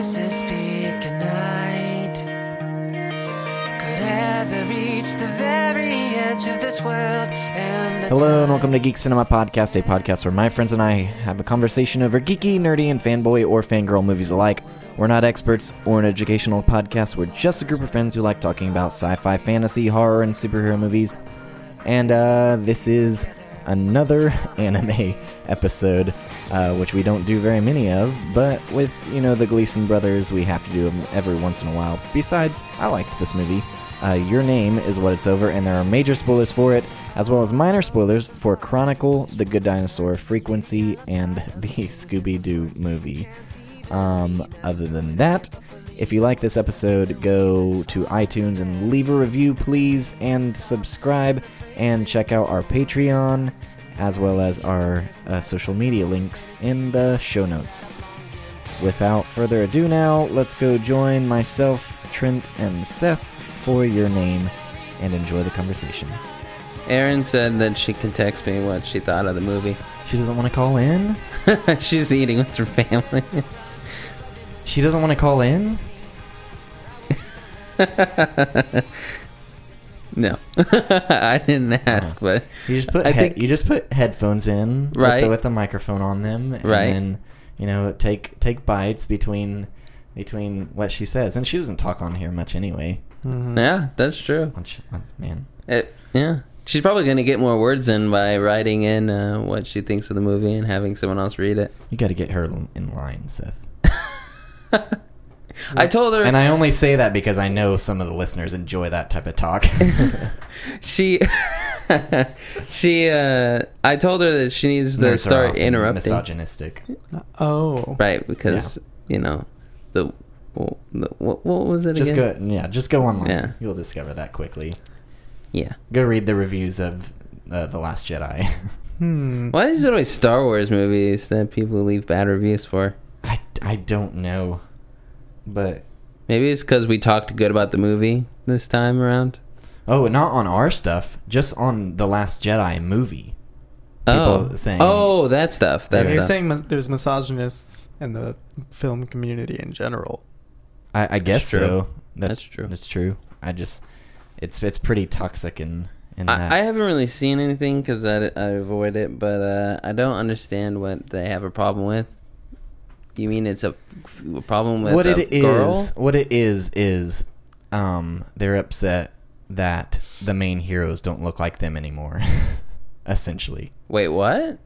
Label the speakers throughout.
Speaker 1: voices speak at night. Could ever reach the very edge of this world and
Speaker 2: Hello and welcome to Geek Cinema Podcast, a podcast where my friends and I have a conversation over geeky, nerdy, and fanboy or fangirl movies alike. We're not experts or an educational podcast, we're just a group of friends who like talking about sci fi, fantasy, horror, and superhero movies. And uh, this is another anime episode, uh, which we don't do very many of, but with, you know, the Gleason brothers, we have to do them every once in a while. Besides, I liked this movie. Uh, Your Name is what it's over, and there are major spoilers for it, as well as minor spoilers for Chronicle, The Good Dinosaur, Frequency, and the Scooby Doo movie. Um, other than that, if you like this episode, go to iTunes and leave a review, please, and subscribe, and check out our Patreon, as well as our uh, social media links in the show notes. Without further ado, now let's go join myself, Trent, and Seth for your name, and enjoy the conversation.
Speaker 3: Erin said that she can text me what she thought of the movie.
Speaker 2: She doesn't want to call in.
Speaker 3: She's eating with her family.
Speaker 2: She doesn't want to call in.
Speaker 3: no, I didn't ask, but
Speaker 2: You just put
Speaker 3: I
Speaker 2: he-
Speaker 3: think-
Speaker 2: you just put headphones in with,
Speaker 3: Right.
Speaker 2: the, with the microphone on them, and
Speaker 3: Right.
Speaker 2: then you know take take bites between between what she says, and she doesn't talk on here much anyway.
Speaker 3: yeah, that's true.
Speaker 2: Man,
Speaker 3: It, yeah, she's probably gonna get more words in by writing in uh, what she thinks of the movie and having someone else read it.
Speaker 2: you got to get her in line, Seth.
Speaker 3: I told her,
Speaker 2: And I only say that because I know some of the listeners enjoy that type of talk.
Speaker 3: she, she, uh, I told her that she needs to
Speaker 2: Nerds are
Speaker 3: start
Speaker 2: often
Speaker 3: interrupting.
Speaker 2: Misogynistic.
Speaker 4: Oh.
Speaker 3: Right, because you know the, well, the what, what was it
Speaker 2: Just
Speaker 3: again?
Speaker 2: go, yeah, just go online.
Speaker 3: Yeah.
Speaker 2: You'll discover that quickly.
Speaker 3: Yeah.
Speaker 2: Go read the reviews of uh, the Last Jedi.
Speaker 4: Hmm.
Speaker 3: Why is it always Star Wars movies that people leave bad reviews for?
Speaker 2: I, I don't know, but
Speaker 3: Maybe it's because we talked good about the movie this time around.
Speaker 2: oh, not on our stuff, just on the Last Jedi movie.
Speaker 3: oh,
Speaker 2: saying-
Speaker 3: oh, that stuff. That
Speaker 4: You're
Speaker 3: stuff.
Speaker 4: saying mis- there's misogynists in the film community in general.
Speaker 2: I, I guess
Speaker 3: true.
Speaker 2: so. That's,
Speaker 3: That's true.
Speaker 2: That's true. I just, it's it's pretty toxic and. in.
Speaker 3: I, I haven't really seen anything because I, I avoid it, but uh, I don't understand what they have a problem with. You mean it's a, a problem with
Speaker 2: what
Speaker 3: a
Speaker 2: it is,
Speaker 3: girl?
Speaker 2: what it is, is, um, they're upset that the main heroes don't look like them anymore. essentially,
Speaker 3: Wait, what?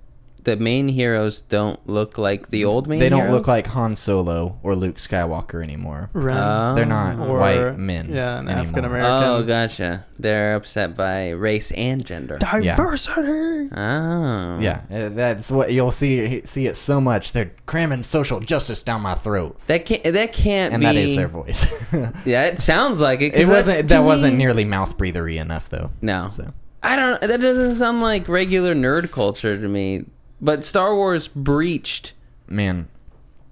Speaker 3: The main heroes don't look like the old main.
Speaker 2: they don't
Speaker 3: heroes?
Speaker 2: look like Han Solo or Luke Skywalker anymore.
Speaker 4: Ren.
Speaker 3: Oh.
Speaker 2: They're not
Speaker 4: Or-
Speaker 2: white men.
Speaker 4: yeah, an. African American.
Speaker 3: Oh, gotcha. They're upset by race and gender.
Speaker 4: Diversity.
Speaker 3: Oh,
Speaker 2: Yeah, uh, that's what you'll see. See it so much. They're cramming social justice down my throat,
Speaker 3: That can't. That can't
Speaker 2: and
Speaker 3: be.
Speaker 2: that is their voice.
Speaker 3: Yeah, it sounds like it. 'cause
Speaker 2: it wasn't.
Speaker 3: to
Speaker 2: That wasn't nearly mouth breathery enough, though.
Speaker 3: No,
Speaker 2: So
Speaker 3: I don't. That doesn't sound like regular nerd culture to me. But Star Wars breached.
Speaker 2: man,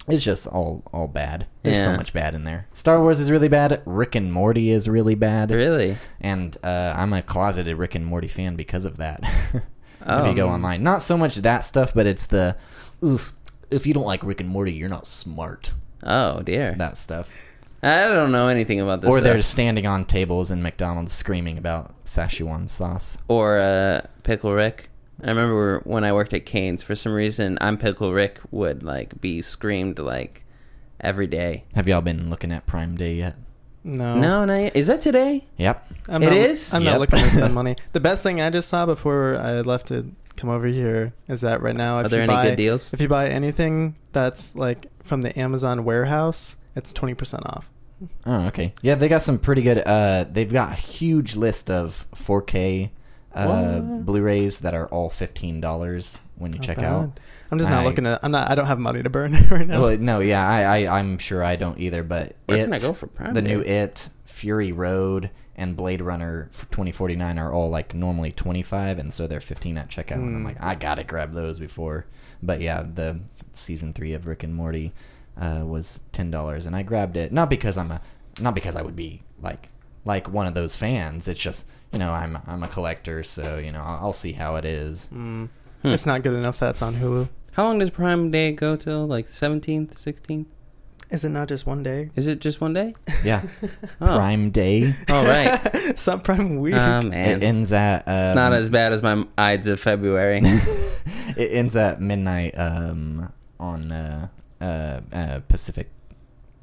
Speaker 2: it's just all all bad. There's so much bad in there. Star Wars is really bad. Rick and Morty is really bad.
Speaker 3: Really?
Speaker 2: And uh, I'm a closeted Rick and Morty fan because of that. if
Speaker 3: Oh.
Speaker 2: you go online, not so much that stuff, but it's the, oof. If you don't like Rick and Morty, you're not smart.
Speaker 3: Oh dear.
Speaker 2: That stuff.
Speaker 3: I don't know anything about this.
Speaker 2: or they're standing on tables in McDonald's screaming about Szechuan sauce.
Speaker 3: or uh, Pickle Rick. I remember when I worked at Cane's. For some reason, I'm Pickle Rick would like be screamed like every day.
Speaker 2: Have y'all been looking at Prime Day yet?
Speaker 4: No.
Speaker 3: No, not yet. Is that today?
Speaker 2: Yep.
Speaker 4: I'm
Speaker 3: It
Speaker 4: not,
Speaker 3: is?
Speaker 4: I'm
Speaker 2: Yep.
Speaker 4: not looking to spend money. The best thing I just saw before I left to come over here is that right now, if
Speaker 3: Are there
Speaker 4: you
Speaker 3: any
Speaker 4: buy
Speaker 3: good deals?
Speaker 4: if you buy anything that's like from the Amazon warehouse, it's twenty percent off.
Speaker 2: Oh, okay. Yeah, they got some pretty good. Uh, they've got a huge list of 4K uh, Blu-rays that are all fifteen dollars when you
Speaker 4: Not
Speaker 2: check
Speaker 4: bad.
Speaker 2: out.
Speaker 4: I'm just not
Speaker 2: I-
Speaker 4: looking at. I'm not. I don't have money to burn right now.
Speaker 2: Well, no, yeah, I, I, I'm sure I don't either. But
Speaker 3: Where
Speaker 2: it,
Speaker 3: can I go for Prime
Speaker 2: the
Speaker 3: Day?
Speaker 2: new It, Fury Road, and Blade Runner for 2049 are all like normally 25, and so they're 15 at checkout. And I'm
Speaker 4: Mm.
Speaker 2: like, I gotta grab those before. But yeah, the season three of Rick and Morty uh, was ten dollars, and I grabbed it not because I'm a, not because I would be like like one of those fans. It's just you know I'm I'm a collector, so you know I'll, I'll see how it is.
Speaker 4: Mm.
Speaker 3: Hmm.
Speaker 4: It's not good enough that's on Hulu.
Speaker 3: How long does Prime Day go till? Like seventeenth, sixteenth?
Speaker 4: Is it not just one day?
Speaker 3: Is it just one day?
Speaker 2: Yeah,
Speaker 3: Oh.
Speaker 2: Prime Day.
Speaker 3: Oh, right.
Speaker 4: Subprime week.
Speaker 3: Oh, man.
Speaker 2: It ends at. Um,
Speaker 3: it's not as bad as my Ides of February.
Speaker 2: it ends at midnight um, on uh, uh, uh, Pacific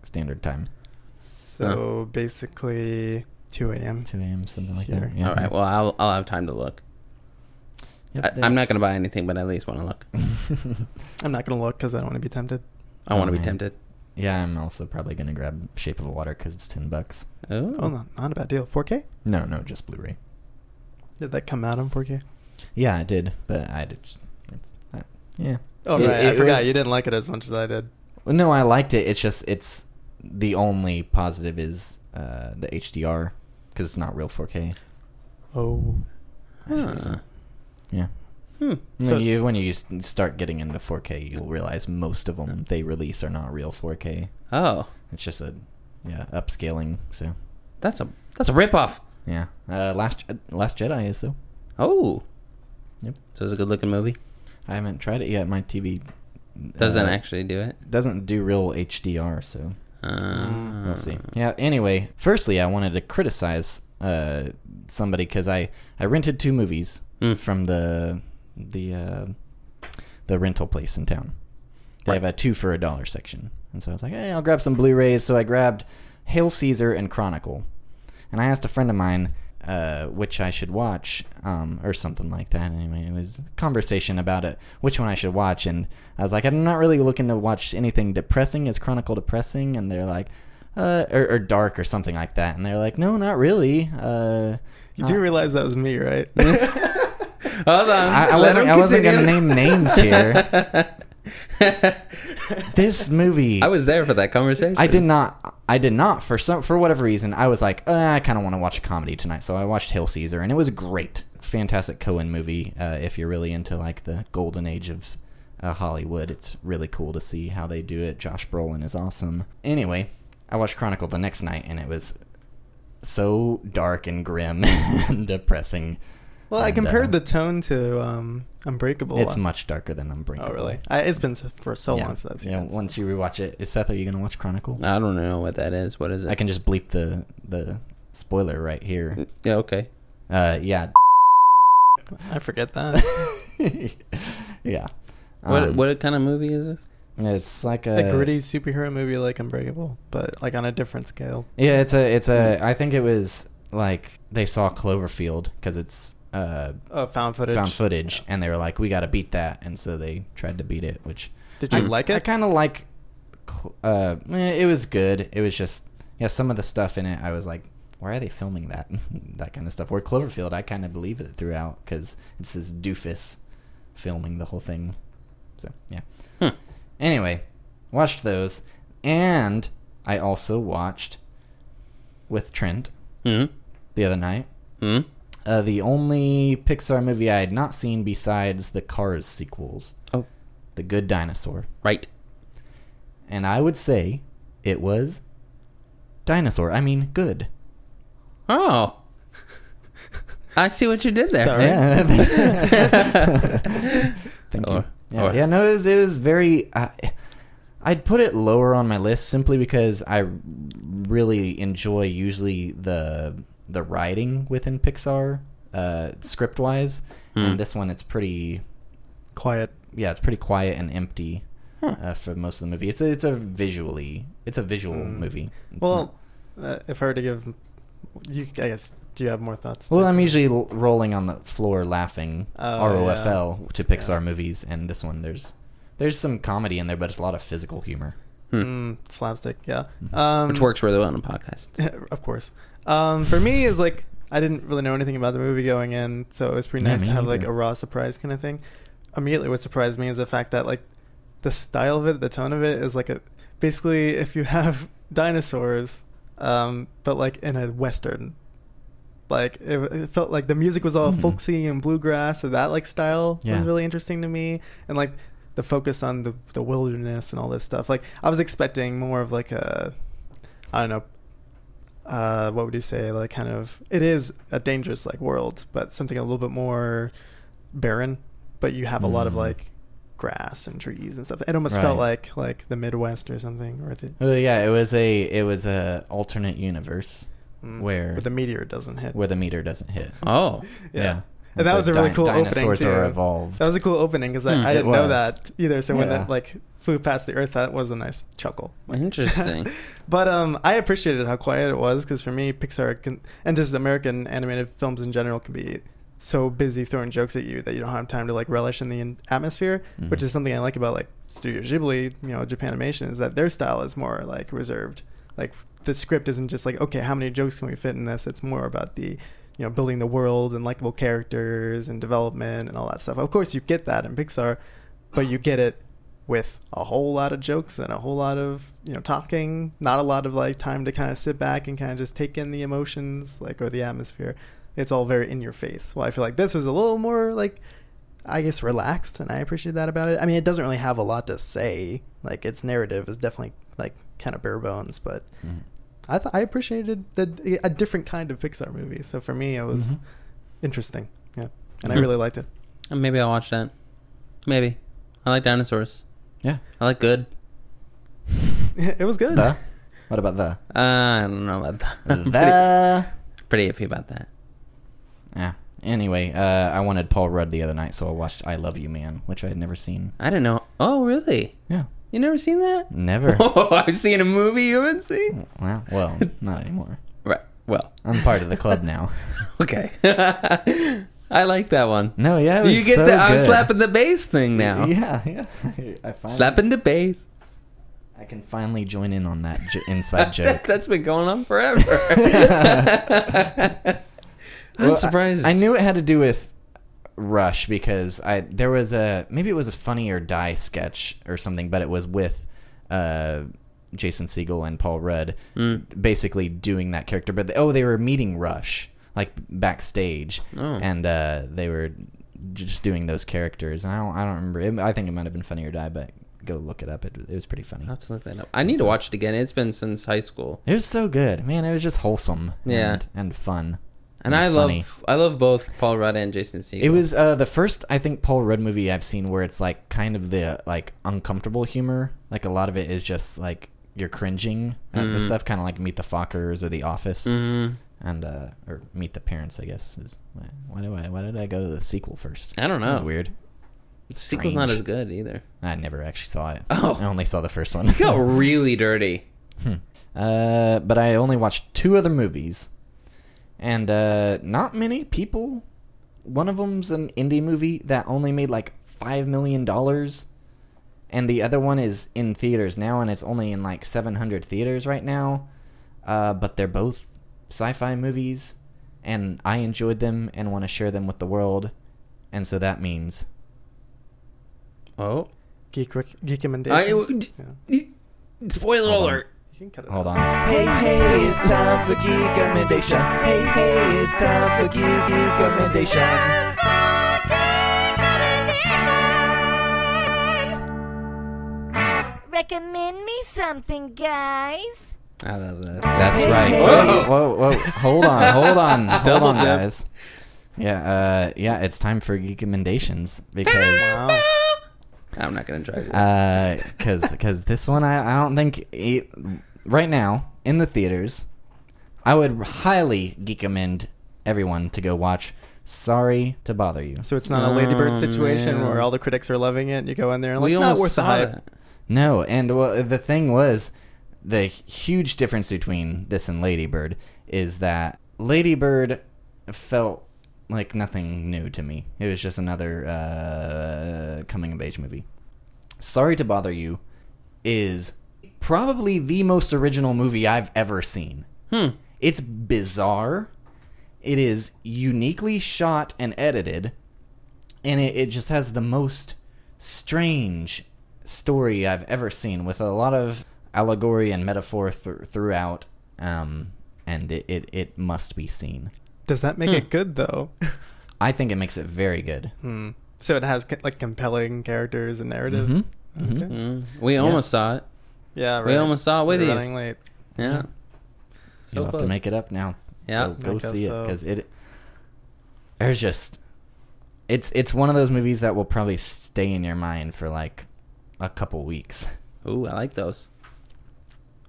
Speaker 2: Standard Time,
Speaker 4: so basically 2 a.m.
Speaker 2: 2 a.m. something like
Speaker 4: Here.
Speaker 2: that. Yeah.
Speaker 3: All right. Well, I'll, I'll have time to look.
Speaker 2: Yep,
Speaker 3: I,
Speaker 2: there-
Speaker 3: I'm not going to buy anything, but I at least want to look.
Speaker 4: I'm not gonna look because I don't want to be tempted.
Speaker 3: I
Speaker 2: Oh,
Speaker 3: want to be
Speaker 2: man.
Speaker 3: tempted.
Speaker 2: Yeah, I'm also probably gonna grab Shape of Water because it's ten bucks.
Speaker 3: Oh.
Speaker 4: Oh, no, not a bad deal. 4K?
Speaker 2: No, no, just Blu-ray.
Speaker 4: Did that come out on 4K?
Speaker 2: Yeah, I did, but I did. Just, it's, I, yeah.
Speaker 4: Oh
Speaker 3: It-
Speaker 4: right,
Speaker 3: it
Speaker 4: I forgot
Speaker 3: was-
Speaker 4: you didn't like it as much as I did.
Speaker 2: Well, no, I liked it. It's just it's the only positive is uh, the HDR because it's not real 4K.
Speaker 4: Oh, I see.
Speaker 3: Huh.
Speaker 2: Yeah.
Speaker 3: Hmm.
Speaker 4: So-
Speaker 2: when you when you start getting into 4K, you'll realize most of them they release are not real 4K.
Speaker 3: Oh,
Speaker 2: It's just a yeah upscaling. So
Speaker 3: that's a that's a ripoff.
Speaker 2: yeah, uh, last Last Jedi is though.
Speaker 3: Oh.
Speaker 2: Yep.
Speaker 3: So it's a good looking movie.
Speaker 2: I haven't tried it yet. My TV
Speaker 3: Doesn't
Speaker 2: uh,
Speaker 3: actually do it.
Speaker 2: doesn't do real HDR, so
Speaker 3: Uh,
Speaker 2: we'll see. Yeah. Anyway, firstly, I wanted to criticize uh, somebody because I I rented two movies
Speaker 3: Mm.
Speaker 2: from the the uh, the rental place in town. They have a two for a dollar section, and so I was like, hey, I'll grab some Blu-rays. So I grabbed Hail Caesar and Chronicle, and I asked a friend of mine uh, which I should watch, um, or something like that. Anyway, it was a conversation about it, which one I should watch, and I was like, I'm not really looking to watch anything depressing. Is Chronicle depressing? And they're like, uh, or, or dark or something like that. And they're like, no, not really. Uh,
Speaker 4: you do
Speaker 2: uh,
Speaker 4: realize that was me, right?
Speaker 3: Hold on.
Speaker 2: I, I wasn't, I wasn't gonna name names here. this movie,
Speaker 3: I was there for that conversation.
Speaker 2: I did not. I did not for some for whatever reason. I was like, uh, I kind of want to watch a comedy tonight, so I watched Hail Caesar, and it was great, fantastic Coen movie. Uh, if you're really into like the golden age of uh, Hollywood, it's really cool to see how they do it. Josh Brolin is awesome. Anyway, I watched Chronicle the next night, and it was so dark and grim and depressing.
Speaker 4: Well, I compared
Speaker 2: uh,
Speaker 4: the tone to um, Unbreakable.
Speaker 2: It's much darker than Unbreakable.
Speaker 4: Oh, really? I, it's been so, for so
Speaker 2: yeah.
Speaker 4: long since I've seen
Speaker 2: yeah,
Speaker 4: it.
Speaker 2: once you rewatch it, is Seth, are you gonna watch Chronicle?
Speaker 3: I don't know what that is. What is it?
Speaker 2: I can just bleep the the spoiler right here.
Speaker 3: Yeah. Okay.
Speaker 2: Uh, yeah,
Speaker 4: I forget that.
Speaker 2: yeah.
Speaker 3: What
Speaker 2: Um,
Speaker 3: what kind of movie is this?
Speaker 2: It's like a,
Speaker 4: a gritty superhero movie like Unbreakable, but like on a different scale.
Speaker 2: Yeah, it's a it's a. I think it was like they saw Cloverfield because it's uh
Speaker 4: Oh, found footage.
Speaker 2: found footage, and they were like, we got to beat that, and so they tried to beat it. Which
Speaker 4: Did you
Speaker 2: I,
Speaker 4: like it?
Speaker 2: I kind of like. cl- Uh, eh, it was good. It was just yeah, some of the stuff in it, I was like, why are they filming that? that kind of stuff. Where Cloverfield, I kind of believe it throughout because it's this doofus filming the whole thing. So yeah.
Speaker 3: Hmm.
Speaker 2: Anyway, watched those, and I also watched with Trent
Speaker 3: Hmm.
Speaker 2: the other night.
Speaker 3: Hmm.
Speaker 2: Uh, the only Pixar movie I had not seen besides the Cars sequels,
Speaker 3: Oh.
Speaker 2: The Good Dinosaur,
Speaker 3: Right.
Speaker 2: and I would say it was dinosaur. I mean, good.
Speaker 3: Oh. I see what you did there.
Speaker 4: Sorry.
Speaker 2: Yeah. Thank you. Yeah,
Speaker 3: or-
Speaker 2: yeah, no, it was, it was very. Uh, I'd put it lower on my list simply because I really enjoy usually the the writing within Pixar, uh, script wise,
Speaker 3: Hmm.
Speaker 2: and this one it's pretty.
Speaker 4: Quiet.
Speaker 2: Yeah, it's pretty quiet and empty
Speaker 3: Huh.
Speaker 2: uh, for most of the movie. It's a, it's a visually it's a visual
Speaker 4: Mm.
Speaker 2: movie. It's
Speaker 4: well, uh, if I were to give, you, I guess, do you have more thoughts?
Speaker 2: Well, I'm usually l- rolling on the floor laughing
Speaker 4: Oh,
Speaker 2: ROFL to Pixar
Speaker 4: Yeah.
Speaker 2: movies, and this one there's there's some comedy in there, but it's a lot of physical humor.
Speaker 3: Hmm.
Speaker 4: Mm, slapstick. Yeah.
Speaker 2: Mhm.
Speaker 4: Um,
Speaker 3: Which works really well on a podcast.
Speaker 4: of course. Um, for me, is like I didn't really know anything about the movie going in, so it was pretty
Speaker 2: Yeah,
Speaker 4: nice to have like a raw surprise kind of thing. Immediately, what surprised me is the fact that like the style of it, the tone of it, is like a basically if you have dinosaurs, um, but like in a western. Like it, it felt like the music was all
Speaker 2: Hmm.
Speaker 4: folksy and bluegrass, so that like style
Speaker 2: Yeah.
Speaker 4: was really interesting to me, and like the focus on the the wilderness and all this stuff. Like I was expecting more of like a, I don't know, uh, what would you say? Like kind of, it is a dangerous like world, but something a little bit more barren. But you have a lot of
Speaker 2: Mm.
Speaker 4: like grass and trees and stuff. It almost felt like like the Midwest or something, or the
Speaker 2: Oh yeah, it was a it was a alternate universe
Speaker 4: mm,
Speaker 2: Where-
Speaker 4: where the meteor doesn't hit.
Speaker 2: where the meteor doesn't hit.
Speaker 3: Oh,
Speaker 4: yeah.
Speaker 2: And
Speaker 4: And that
Speaker 2: so
Speaker 4: was a really
Speaker 2: di-
Speaker 4: cool opening too. That was a cool opening because
Speaker 3: Hmm.
Speaker 4: I, didn't know that either. So when
Speaker 2: Yeah.
Speaker 4: it like flew past the Earth, that was a nice chuckle.
Speaker 3: interesting.
Speaker 4: But um, I appreciated how quiet it was because for me, Pixar can, and just American animated films in general can be so busy throwing jokes at you that you don't have time to like relish in the atmosphere, which
Speaker 2: Mhm.
Speaker 4: is something I like about like Studio Ghibli, you know, Japanimation, is that their style is more like reserved. Like the script isn't just like okay, how many jokes can we fit in this? It's more about the you know building the world and likable characters and development and all that stuff. Of course, you get that in Pixar, but you get it with a whole lot of jokes and a whole lot of you know talking not a lot of like time to kind of sit back and kind of just take in the emotions like or the atmosphere it's all very in your face well i feel like this was a little more like i guess relaxed and i appreciate that about it i mean it doesn't really have a lot to say like its narrative is definitely like kind of bare bones but
Speaker 2: Mhm.
Speaker 4: i th- i appreciated the a different kind of pixar movie so for me it was
Speaker 2: Mhm.
Speaker 4: interesting yeah and i
Speaker 3: Hmm.
Speaker 4: really liked it
Speaker 3: Maybe I'll watch that. Maybe. I like dinosaurs.
Speaker 2: Yeah.
Speaker 3: I like good.
Speaker 4: it was good
Speaker 2: The? What about the?
Speaker 3: Uh, I don't know about that. I'm pretty,
Speaker 2: The?
Speaker 3: pretty iffy about that.
Speaker 2: Yeah. Anyway, uh, I wanted Paul Rudd the other night, so I watched I Love You Man, which I had never seen.
Speaker 3: I didn't know. Oh, really?
Speaker 2: Yeah.
Speaker 3: You never seen that?
Speaker 2: Never.
Speaker 3: Oh, I've seen a movie you haven't seen?
Speaker 2: Wow. Well, not anymore.
Speaker 3: Right. Well,
Speaker 2: I'm part of the club now.
Speaker 3: okay. I like that one.
Speaker 2: No, yeah, it was
Speaker 3: You get
Speaker 2: so
Speaker 3: the I'm
Speaker 2: good.
Speaker 3: slapping the bass thing now.
Speaker 2: Yeah, yeah. I finally,
Speaker 3: Slapping the bass.
Speaker 2: I can finally join in on that j- inside joke.
Speaker 3: that's been going on forever. I'm
Speaker 2: Well,
Speaker 3: surprised.
Speaker 2: I, knew it had to do with Rush because I there was a maybe it was a Funny or Die sketch or something, but it was with uh, Jason Segel and Paul Rudd
Speaker 3: Mm.
Speaker 2: basically doing that character. But oh, they were meeting Rush like backstage,
Speaker 3: Oh.
Speaker 2: and uh, they were just doing those characters. And I don't I don't remember. It, I think it might have been Funny or Die, but go look it up. It, it was pretty funny.
Speaker 3: I'll have to look that up. I need to watch it again. It's been since high school.
Speaker 2: It was so good, man. It was just wholesome,
Speaker 3: Yeah.
Speaker 2: and, and fun.
Speaker 3: And I love. I love both Paul Rudd and Jason Segel.
Speaker 2: It was uh, the first, I think, Paul Rudd movie I've seen where it's like kind of the like uncomfortable humor. Like a lot of it is just like you're cringing at the
Speaker 3: Mhm.
Speaker 2: stuff, kind of like Meet the Fockers or The Office,
Speaker 3: Mhm.
Speaker 2: And uh, or Meet the Parents. I guess is why do I why did I go to the sequel first?
Speaker 3: I don't know.
Speaker 2: weird.
Speaker 3: The sequel's not as good either.
Speaker 2: I never actually saw it.
Speaker 3: Oh.
Speaker 2: I only saw the first one.
Speaker 3: It got really dirty.
Speaker 2: Hmm. Uh, but I only watched two other movies, and uh, not many people. One of them's an indie movie that only made like five million dollars, and the other one is in theaters now, and it's only in like seven hundred theaters right now. Uh, but they're both sci-fi movies, and I enjoyed them and want to share them with the world, and so that means
Speaker 3: Oh.
Speaker 4: geek rec- geek recommendations
Speaker 3: I-
Speaker 4: yeah.
Speaker 3: Spoiler
Speaker 2: Hold on.
Speaker 3: alert.
Speaker 4: you can cut it
Speaker 2: hold on. Hey hey, it's time for geek recommendation. Hey hey, it's time for geek recommendation.
Speaker 5: Recommend me something, guys.
Speaker 3: I love that.
Speaker 2: That's right.
Speaker 5: hey.
Speaker 2: Whoa, whoa, whoa! Hold on, hold on, hold
Speaker 4: Double
Speaker 2: on,
Speaker 4: dip.
Speaker 2: guys. Yeah, uh, yeah, it's time for geek recommendations because,
Speaker 4: wow
Speaker 3: I'm not gonna try to.
Speaker 2: uh, because, because this one I, I don't think it, right now in the theaters, I would highly geek recommend everyone to go watch. Sorry to bother you.
Speaker 4: So it's not a Ladybird
Speaker 3: Oh,
Speaker 4: situation
Speaker 3: man.
Speaker 4: where all the critics are loving it. and You go in there and like
Speaker 3: we
Speaker 4: not
Speaker 3: almost
Speaker 4: worth the
Speaker 3: saw
Speaker 4: hype.
Speaker 3: that.
Speaker 2: No, and well, the thing was, the huge difference between this and Ladybird is that Ladybird felt like nothing new to me. It was just another uh, coming of age movie. Sorry to bother you is probably the most original movie I've ever seen.
Speaker 3: Hmm.
Speaker 2: It's bizarre. It is uniquely shot and edited, and it, it just has the most strange story I've ever seen, with a lot of allegory and metaphor th- throughout. Um, and it, it, it must be seen.
Speaker 4: Does that make
Speaker 3: Hmm.
Speaker 4: it good though?
Speaker 2: I think it makes it very good.
Speaker 4: hmm. So it has like compelling characters and narrative.
Speaker 2: Mhm, mhm.
Speaker 4: Okay.
Speaker 3: Mm. We almost saw it.
Speaker 4: Yeah, right.
Speaker 3: We almost saw it with
Speaker 4: We're
Speaker 3: you.
Speaker 4: Running late.
Speaker 3: Yeah.
Speaker 2: You'll have to make it up now.
Speaker 3: Yeah.
Speaker 2: Go, go
Speaker 4: I guess
Speaker 2: see it
Speaker 4: so.
Speaker 2: because it. There's just it's it's one of those movies that will probably stay in your mind for like a couple weeks.
Speaker 3: Ooh, I like those.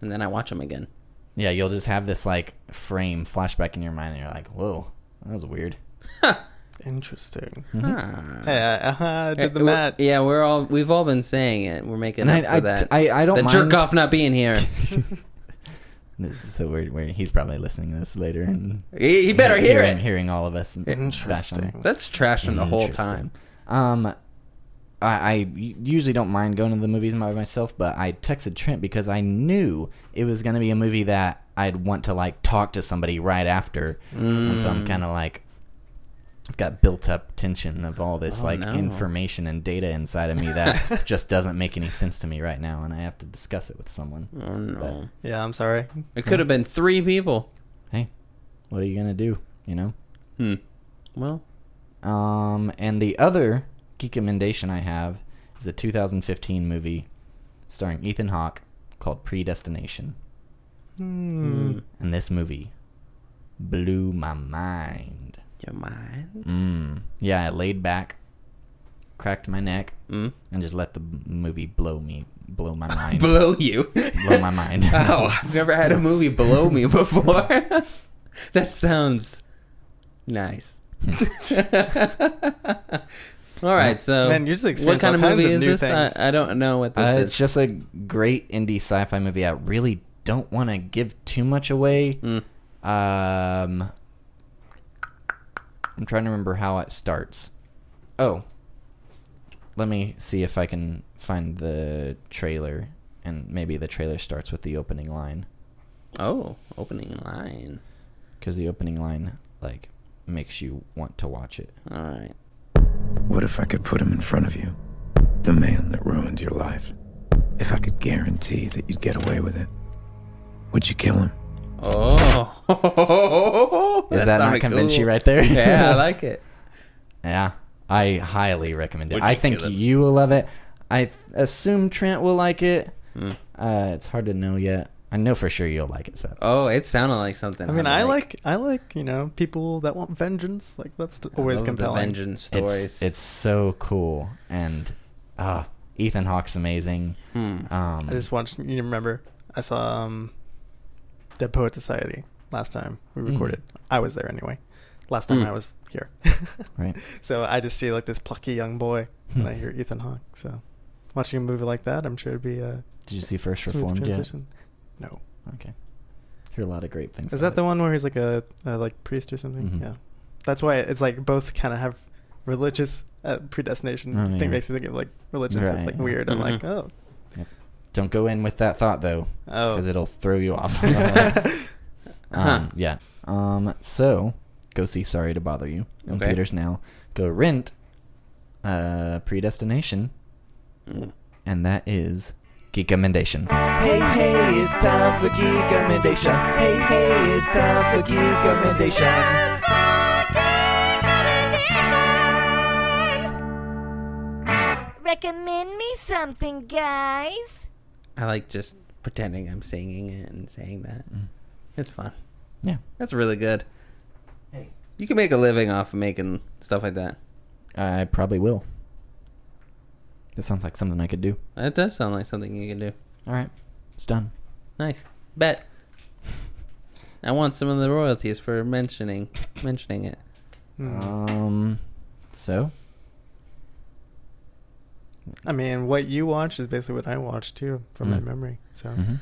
Speaker 3: And then I watch them again.
Speaker 2: Yeah, you'll just have this like frame flashback in your mind, and you're like, "Whoa, that was weird."
Speaker 4: Interesting.
Speaker 2: Mm-hmm.
Speaker 4: Hey, I, uh, did the math.
Speaker 3: Yeah, we're all we've all been saying it. We're making
Speaker 2: And
Speaker 3: up
Speaker 2: I,
Speaker 3: for
Speaker 2: I,
Speaker 3: that.
Speaker 2: I, I don't
Speaker 3: the
Speaker 2: mind.
Speaker 3: jerk off not being here.
Speaker 2: This is so weird. Where he's probably listening to this later and
Speaker 3: he, he better hear
Speaker 2: hearing,
Speaker 3: it.
Speaker 2: hearing all of us. and bash.
Speaker 4: Interesting.
Speaker 3: That's trash him the whole time.
Speaker 2: Um, I, I usually don't mind going to the movies by myself, but I texted Trent because I knew it was going to be a movie that I'd want to like talk to somebody right after, and so
Speaker 3: Mm.
Speaker 2: I'm kind of like. I've got built up tension of all this
Speaker 3: Oh,
Speaker 2: like
Speaker 3: no.
Speaker 2: information and data inside of me that just doesn't make any sense to me right now, and I have to discuss it with someone.
Speaker 3: Oh no!
Speaker 4: Yeah, I'm sorry.
Speaker 3: It could have been three people.
Speaker 2: Hey, what are you gonna do? You know.
Speaker 3: Hmm. Well,
Speaker 2: Um, and the other geek commendation I have is a 2015 movie starring Ethan Hawke called Predestination.
Speaker 4: Hmm.
Speaker 2: And this movie blew my mind.
Speaker 3: your mind.
Speaker 2: Mm. Yeah, I laid back, cracked my neck,
Speaker 3: Mm.
Speaker 2: and just let the movie blow me, blow my mind,
Speaker 3: blow you.
Speaker 2: blow my mind.
Speaker 3: oh, I've never had a movie blow me before. that sounds nice. All right, so
Speaker 4: Man, you just
Speaker 3: what
Speaker 4: experience
Speaker 3: kind of
Speaker 4: all kinds
Speaker 3: movie
Speaker 4: of
Speaker 3: is
Speaker 4: new
Speaker 3: this?
Speaker 4: things.
Speaker 3: I, I don't know what this
Speaker 2: Uh,
Speaker 3: is.
Speaker 2: it's just a great indie sci-fi movie. I really don't want to give too much away.
Speaker 3: Mm.
Speaker 2: Um, I'm trying to remember how it starts. Oh, let me see if I can find the trailer, and maybe the trailer starts with the opening line,
Speaker 3: Oh, opening line.
Speaker 2: because the opening line like makes you want to watch it.
Speaker 3: All right.
Speaker 6: What if I could put him in front of you? The man that ruined your life. If I could guarantee that you'd get away with it, would you kill him?
Speaker 3: Oh,
Speaker 2: Is that, not
Speaker 3: sounded
Speaker 2: convince
Speaker 3: cool.
Speaker 2: you right there?
Speaker 3: yeah, I like it.
Speaker 2: Yeah, I highly recommend it. I think
Speaker 3: kill
Speaker 2: you will love it. I assume Trent will like it.
Speaker 3: Hmm.
Speaker 2: Uh, it's hard to know yet. I know for sure you'll like it, Seth.
Speaker 3: Oh, it sounded like something.
Speaker 4: I mean,
Speaker 3: I'd
Speaker 4: like, I like, you know, people that want vengeance. Like that's
Speaker 3: I
Speaker 4: always
Speaker 3: love the
Speaker 4: compelling.
Speaker 3: vengeance stories.
Speaker 2: It's, it's so cool, and ah, Ethan Hawke's amazing.
Speaker 3: Hmm.
Speaker 2: Um,
Speaker 4: I just watched. You remember? I saw um, Dead Poet Society last time we
Speaker 2: Mm.
Speaker 4: recorded. I was there anyway. Last time
Speaker 3: Mm.
Speaker 4: I was here.
Speaker 2: right.
Speaker 4: So I just see like this plucky young boy and I hear Ethan Hawke. So watching a movie like that, I'm sure it'd be a
Speaker 2: Did you see First
Speaker 4: smooth
Speaker 2: Reformed yet?
Speaker 4: Transition. No,
Speaker 2: Okay. Hear a lot of great things.
Speaker 4: is
Speaker 2: about
Speaker 4: that the one where he's like a, a like priest or something?
Speaker 2: Mhm.
Speaker 4: Yeah, that's why it's like both kind of have religious uh, predestination.
Speaker 2: Oh,
Speaker 4: I think
Speaker 2: yeah.
Speaker 4: makes me think of like religion. So it's like
Speaker 2: Right.
Speaker 4: weird. I'm like,
Speaker 3: Mhm.
Speaker 4: oh,
Speaker 2: Don't go in with that thought though,
Speaker 4: oh.
Speaker 2: because it'll throw you off.
Speaker 3: Huh.
Speaker 2: um, yeah. Um, so go see Sorry to Bother You in
Speaker 3: Okay.
Speaker 2: theaters now. Go rent uh, Predestination,
Speaker 3: Mm.
Speaker 2: and that is Geek Commendations. Hey, hey, it's time for Geek Commendation. Hey, hey, it's time for Geek Commendation.
Speaker 5: Recommend me something, guys.
Speaker 3: I like just pretending I'm singing it and saying that.
Speaker 2: Mm.
Speaker 3: It's fun.
Speaker 2: Yeah.
Speaker 3: That's really good. Hey, you can make a living off of making stuff like that.
Speaker 2: I probably will. That sounds like something I could do.
Speaker 3: That does sound like something you can do.
Speaker 2: All right, it's done.
Speaker 3: Nice. Bet. I want some of the royalties for mentioning mentioning it.
Speaker 4: Hmm.
Speaker 2: Um, so
Speaker 4: I mean, what you watched is basically what I watched too, from my
Speaker 2: Mm.
Speaker 4: memory. So
Speaker 2: mhm.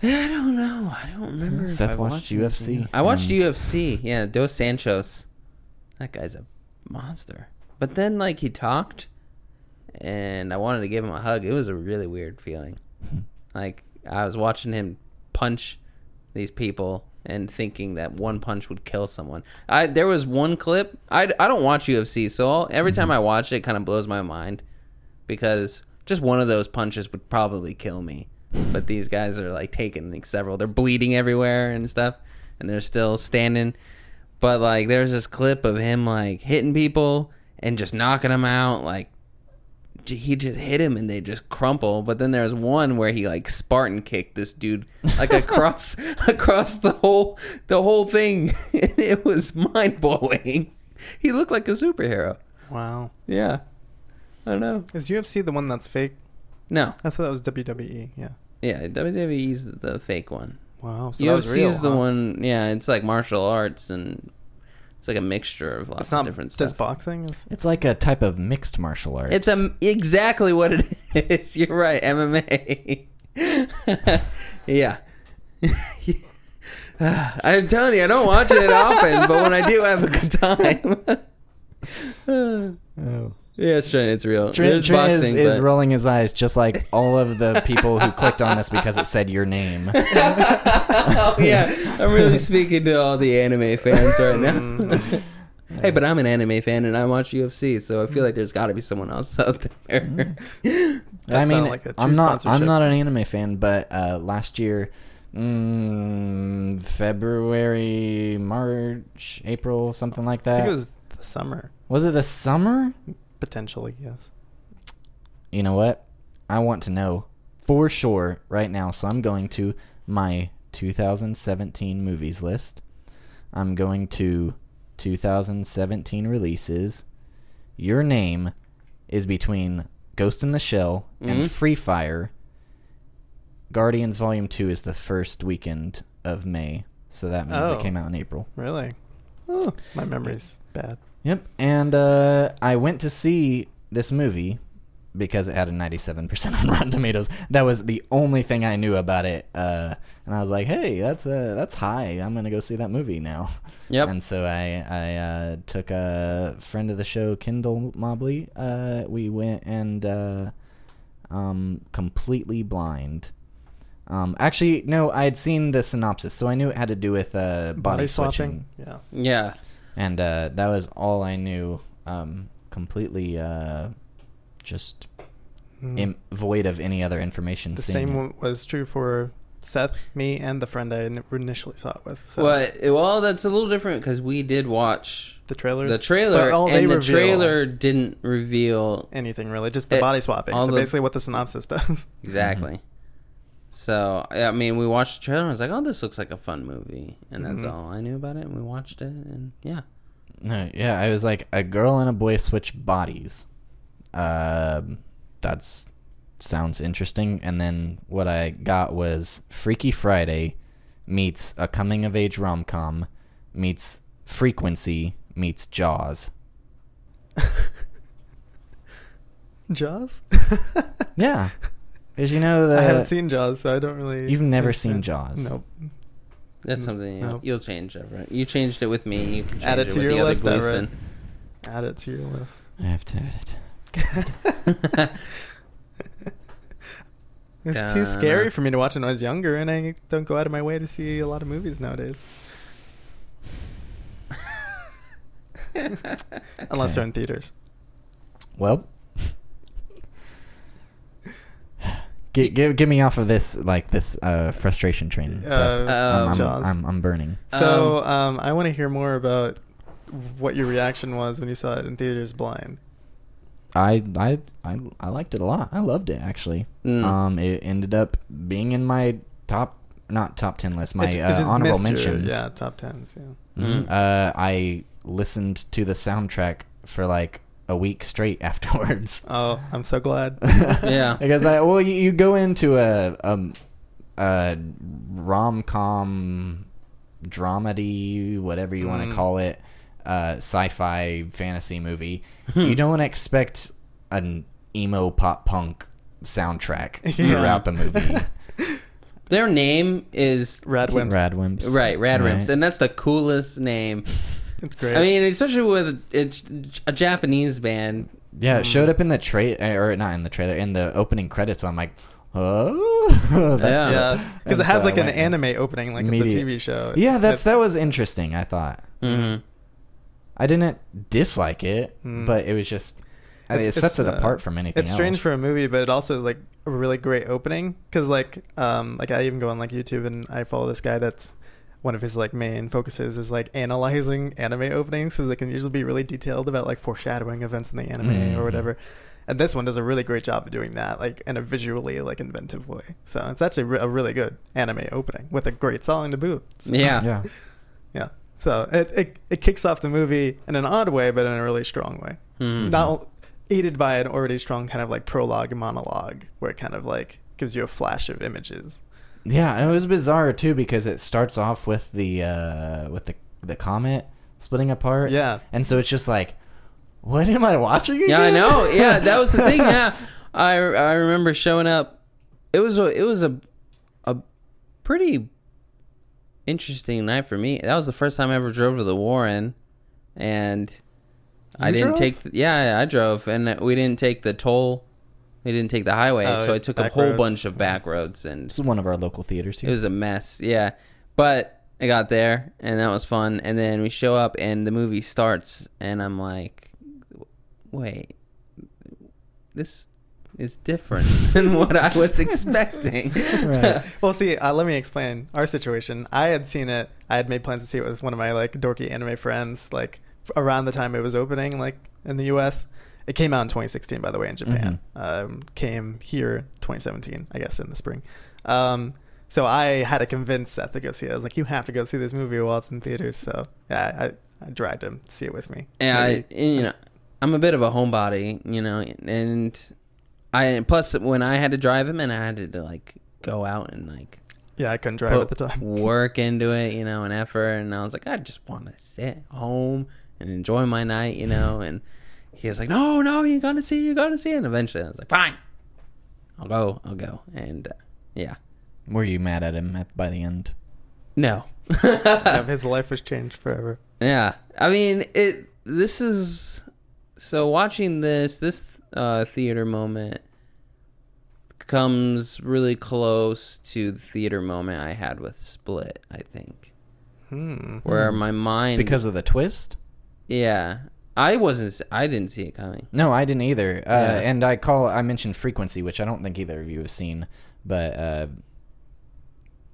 Speaker 3: Yeah, I don't know. I don't remember. if
Speaker 2: Seth
Speaker 3: I
Speaker 2: watched
Speaker 3: anything.
Speaker 2: UFC,
Speaker 3: I watched
Speaker 2: and-
Speaker 3: UFC. Yeah, Dos Santos. That guy's a monster. But then, like, he talked, and I wanted to give him a hug. It was a really weird feeling. like, I was watching him punch these people and thinking that one punch would kill someone. I there was one clip. I, I don't watch UFC, so I'll, every time mm-hmm. I watch it, it kind of blows my mind because just one of those punches would probably kill me. But these guys are like taking like several. They're bleeding everywhere and stuff, and they're still standing. But like, there's this clip of him like hitting people and just knocking them out. Like he just hit him and they just crumple. But then there's one where he like Spartan kicked this dude like across across the whole the whole thing. and it was mind blowing. He looked like a superhero.
Speaker 4: Wow.
Speaker 3: Yeah. I don't know.
Speaker 4: Is UFC the one that's fake?
Speaker 3: No.
Speaker 4: I thought that was WWE. Yeah.
Speaker 3: Yeah, WWE's the fake one.
Speaker 4: Wow. So that was
Speaker 3: UFC
Speaker 4: real,
Speaker 3: is the
Speaker 4: huh?
Speaker 3: one. Yeah, it's like martial arts and it's like a mixture of lots
Speaker 4: It's
Speaker 3: of
Speaker 4: not
Speaker 3: different
Speaker 4: just
Speaker 3: stuff.
Speaker 4: boxing. Is,
Speaker 2: It's like a type of mixed martial arts.
Speaker 3: It's um, exactly what it is. You're right. MMA. yeah. I'm telling you, I don't watch it often, but when I do, I have a good time.
Speaker 2: Oh.
Speaker 3: Yeah, it's Trent. It's real.
Speaker 2: Trent,
Speaker 3: There's
Speaker 2: Trent is,
Speaker 3: boxing,
Speaker 2: is
Speaker 3: but-
Speaker 2: rolling his eyes just like all of the people who clicked on this because it said your name.
Speaker 3: oh yeah, I'm really speaking to all the anime fans right now. Hey, but I'm an anime fan and I watch UFC, so I feel like there's got to be someone else out there.
Speaker 4: That
Speaker 2: I mean,
Speaker 4: like a true
Speaker 2: I'm not. I'm not an anime fan, but uh, last year, mm, February, March, April, something like
Speaker 4: I
Speaker 2: that.
Speaker 4: think it was the summer,
Speaker 2: Was it the summer?
Speaker 4: Potentially. Yes.
Speaker 2: You know what? I want to know for sure right now. So I'm going to my 2017 movies list. I'm going to 2017 releases. Your name is between Ghost in the Shell and
Speaker 3: Mhm.
Speaker 2: Free Fire. Guardians Volume 2 is the first weekend of May. So that means
Speaker 4: Oh.
Speaker 2: it came out in April.
Speaker 4: Really? Oh, my memory's bad.
Speaker 2: Yep. And uh, I went to see this movie because it had a 97% on Rotten Tomatoes. That was the only thing I knew about it. Uh, and I was like, hey, that's uh, that's high. I'm going to go see that movie now.
Speaker 3: Yep.
Speaker 2: And so I, I uh, took a friend of the show, Kendall Mobly. Uh, we went and uh, um, completely blind. Um, actually, no, I had seen the synopsis, so I knew it had to do with uh, body,
Speaker 4: Body
Speaker 2: switching
Speaker 4: swapping. Yeah.
Speaker 3: yeah.
Speaker 2: And uh, that was all I knew. Um, completely, uh, just
Speaker 4: Mm.
Speaker 2: im- void of any other information.
Speaker 4: the same
Speaker 2: it.
Speaker 4: was true for Seth, me, and the friend I initially saw it with. So
Speaker 3: Well, well, that's a little different because we did watch
Speaker 4: the trailers,
Speaker 3: the trailer,
Speaker 4: but all they
Speaker 3: and the trailer didn't reveal
Speaker 4: anything really, just the
Speaker 3: It-
Speaker 4: body swapping. So
Speaker 3: the-
Speaker 4: basically, what the synopsis does.
Speaker 3: exactly. So I mean, we watched the trailer. and I was like, "Oh, this looks like a fun movie," and that's
Speaker 4: Mhm.
Speaker 3: all I knew about it. And we watched it, and yeah,
Speaker 2: No, yeah, I was like a girl and a boy switch bodies. Um, that's sounds interesting. And then what I got was Freaky Friday meets a coming of age rom com meets Frequency meets Jaws.
Speaker 4: Jaws.
Speaker 2: Yeah, because you know the
Speaker 4: I haven't seen Jaws, so I don't really.
Speaker 2: You've never
Speaker 4: understand.
Speaker 2: seen Jaws.
Speaker 4: Nope.
Speaker 3: that's something
Speaker 4: no.
Speaker 3: you'll change. Everett. You changed it with me. You can
Speaker 4: Add it to
Speaker 3: with
Speaker 4: your
Speaker 3: the other
Speaker 4: list, Everett.
Speaker 3: Gleason.
Speaker 4: Add it to your list.
Speaker 2: I have to add it.
Speaker 4: It's
Speaker 3: Dun-dun.
Speaker 4: too scary for me to watch when I was younger, and I don't go out of my way to see a lot of movies nowadays. Unless they're in theaters.
Speaker 2: Well, give, give give me off of this like this uh, frustration train.
Speaker 4: Uh,
Speaker 2: Seth. I'm, I'm, I'm, I'm burning.
Speaker 4: So um, I want to hear more about what your reaction was when you saw it in theaters blind.
Speaker 2: I I I I liked it a lot. I loved it actually.
Speaker 3: Mm.
Speaker 2: Um, it ended up being in my top, not top ten list, my
Speaker 4: It- it
Speaker 2: uh, honorable
Speaker 4: missed your-
Speaker 2: mentions.
Speaker 4: yeah, top tens. Yeah.
Speaker 2: Mhm.
Speaker 3: Mm.
Speaker 2: Uh, I listened to the soundtrack for like a week straight afterwards.
Speaker 4: Oh, I'm so glad.
Speaker 3: Yeah.
Speaker 2: because I well, you, you go into a um a rom com dramedy, whatever you want
Speaker 4: Mm.
Speaker 2: to call it, uh, sci-fi fantasy movie. you don't expect an emo pop punk soundtrack
Speaker 4: Yeah.
Speaker 2: throughout the movie.
Speaker 3: Their name is
Speaker 4: Radwimps.
Speaker 2: Radwimps,
Speaker 3: right, Radwimps,
Speaker 2: Right.
Speaker 3: and that's the coolest name.
Speaker 4: It's great.
Speaker 3: I mean, especially with it's a Japanese band.
Speaker 2: Yeah, it
Speaker 4: Mm.
Speaker 2: showed up in the trailer, or not in the trailer, in the opening credits. I'm like, oh,
Speaker 3: Yeah.
Speaker 4: yeah, because it has
Speaker 2: so
Speaker 4: like an anime opening, like
Speaker 2: Immediate-
Speaker 4: it's a TV show. It's,
Speaker 2: yeah, that's that was interesting. I thought
Speaker 3: hmm
Speaker 2: I didn't dislike it,
Speaker 4: Mm.
Speaker 2: but it was just I mean, it sets
Speaker 4: it's,
Speaker 2: it
Speaker 4: uh,
Speaker 2: apart from anything.
Speaker 4: It's strange
Speaker 2: else.
Speaker 4: for a movie, but it also is like a really great opening because like um like I even go on like YouTube and I follow this guy that's one of his like main focuses is like analyzing anime openings because they can usually be really detailed about like foreshadowing events in the anime
Speaker 2: Mhm.
Speaker 4: or whatever. And this one does a really great job of doing that, like in a visually like inventive way. So it's actually re- a really good anime opening with a great song to boot. So,
Speaker 3: Yeah.
Speaker 2: yeah.
Speaker 4: yeah. So it, it it kicks off the movie in an odd way, but in a really strong way.
Speaker 3: Mhm.
Speaker 4: Not aided by an already strong kind of like prologue monologue, where it kind of like gives you a flash of images.
Speaker 2: Yeah, and it was bizarre too because it starts off with the uh with the the comet splitting apart.
Speaker 4: Yeah.
Speaker 2: And so it's just like what am I watching again?
Speaker 3: Yeah, I know. Yeah, that was the thing. Yeah, I I remember showing up. It was a it was a a pretty interesting night for me. That was the first time I ever drove to the Warren, and I didn't
Speaker 4: drove?
Speaker 3: take. The, yeah, I drove, and we didn't take the toll. We didn't take the highway,
Speaker 4: Oh,
Speaker 3: so I took a whole
Speaker 4: roads.
Speaker 3: bunch of back roads, and
Speaker 2: This is one of our local theaters here.
Speaker 3: it was a mess. Yeah, but I got there, and that was fun. And then we show up, and the movie starts, and I'm like, wait, this is different than what I was expecting.
Speaker 2: Right.
Speaker 4: Well, see, uh, let me explain our situation. I had seen it. I had made plans to see it with one of my like dorky anime friends, like around the time it was opening, like in the U.S. It came out in 2016, by the way, in Japan. Um, came here 2017, I guess, in the spring. Um, so I had to convince Seth to go see it. I was like, "You have to go see this movie while it's in theaters." So yeah, I, I dragged him to see it with me.
Speaker 3: Yeah, I, and, you know, I'm a bit of a homebody, you know, and I plus when I had to drive him, and I had to like go out and like
Speaker 4: yeah, I couldn't drive at the time.
Speaker 3: work into it, you know, an effort. And I was like, I just want to sit home and enjoy my night, you know. And he was like, No, no, you gotta see, you gotta see. And eventually, I was like, Fine, I'll go, I'll go. And uh, yeah,
Speaker 2: Were you mad at him at, by the end?
Speaker 3: no,
Speaker 4: Yeah, his life was changed forever.
Speaker 3: yeah. I mean, it. This is so watching this this uh, theater moment comes really close to the theater moment I had with Split. I think
Speaker 4: Hmm.
Speaker 3: where my mind
Speaker 2: Because of the twist?
Speaker 3: Yeah, I wasn't. I didn't see it coming.
Speaker 2: No, I didn't either. Uh,
Speaker 3: Yeah.
Speaker 2: And I call I mentioned frequency, which I don't think either of you have seen, but uh,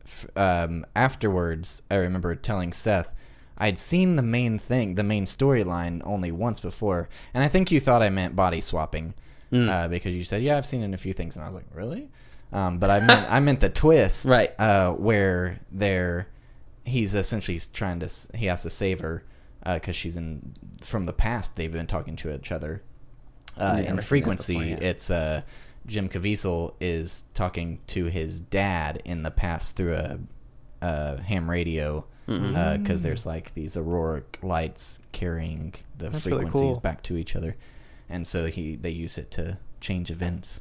Speaker 2: f- um, afterwards, I remember telling Seth I'd seen the main thing, the main storyline, only once before, and I think you thought I meant body swapping
Speaker 3: Mm.
Speaker 2: uh, because you said, "Yeah, I've seen it in a few things," and I was like, "Really?" Um, but I meant I meant the twist,
Speaker 3: Right.
Speaker 2: Uh, where they're he's essentially trying to he has to save her because she's in from the past. They've been talking to each other. Uh, in frequency,
Speaker 3: before, yeah.
Speaker 2: it's uh, Jim Caviezel is talking to his dad in the past through a, a ham radio because there's like these auroric lights carrying the
Speaker 4: That's really
Speaker 2: frequencies
Speaker 4: cool.
Speaker 2: back to each other, and so he they use it to change events.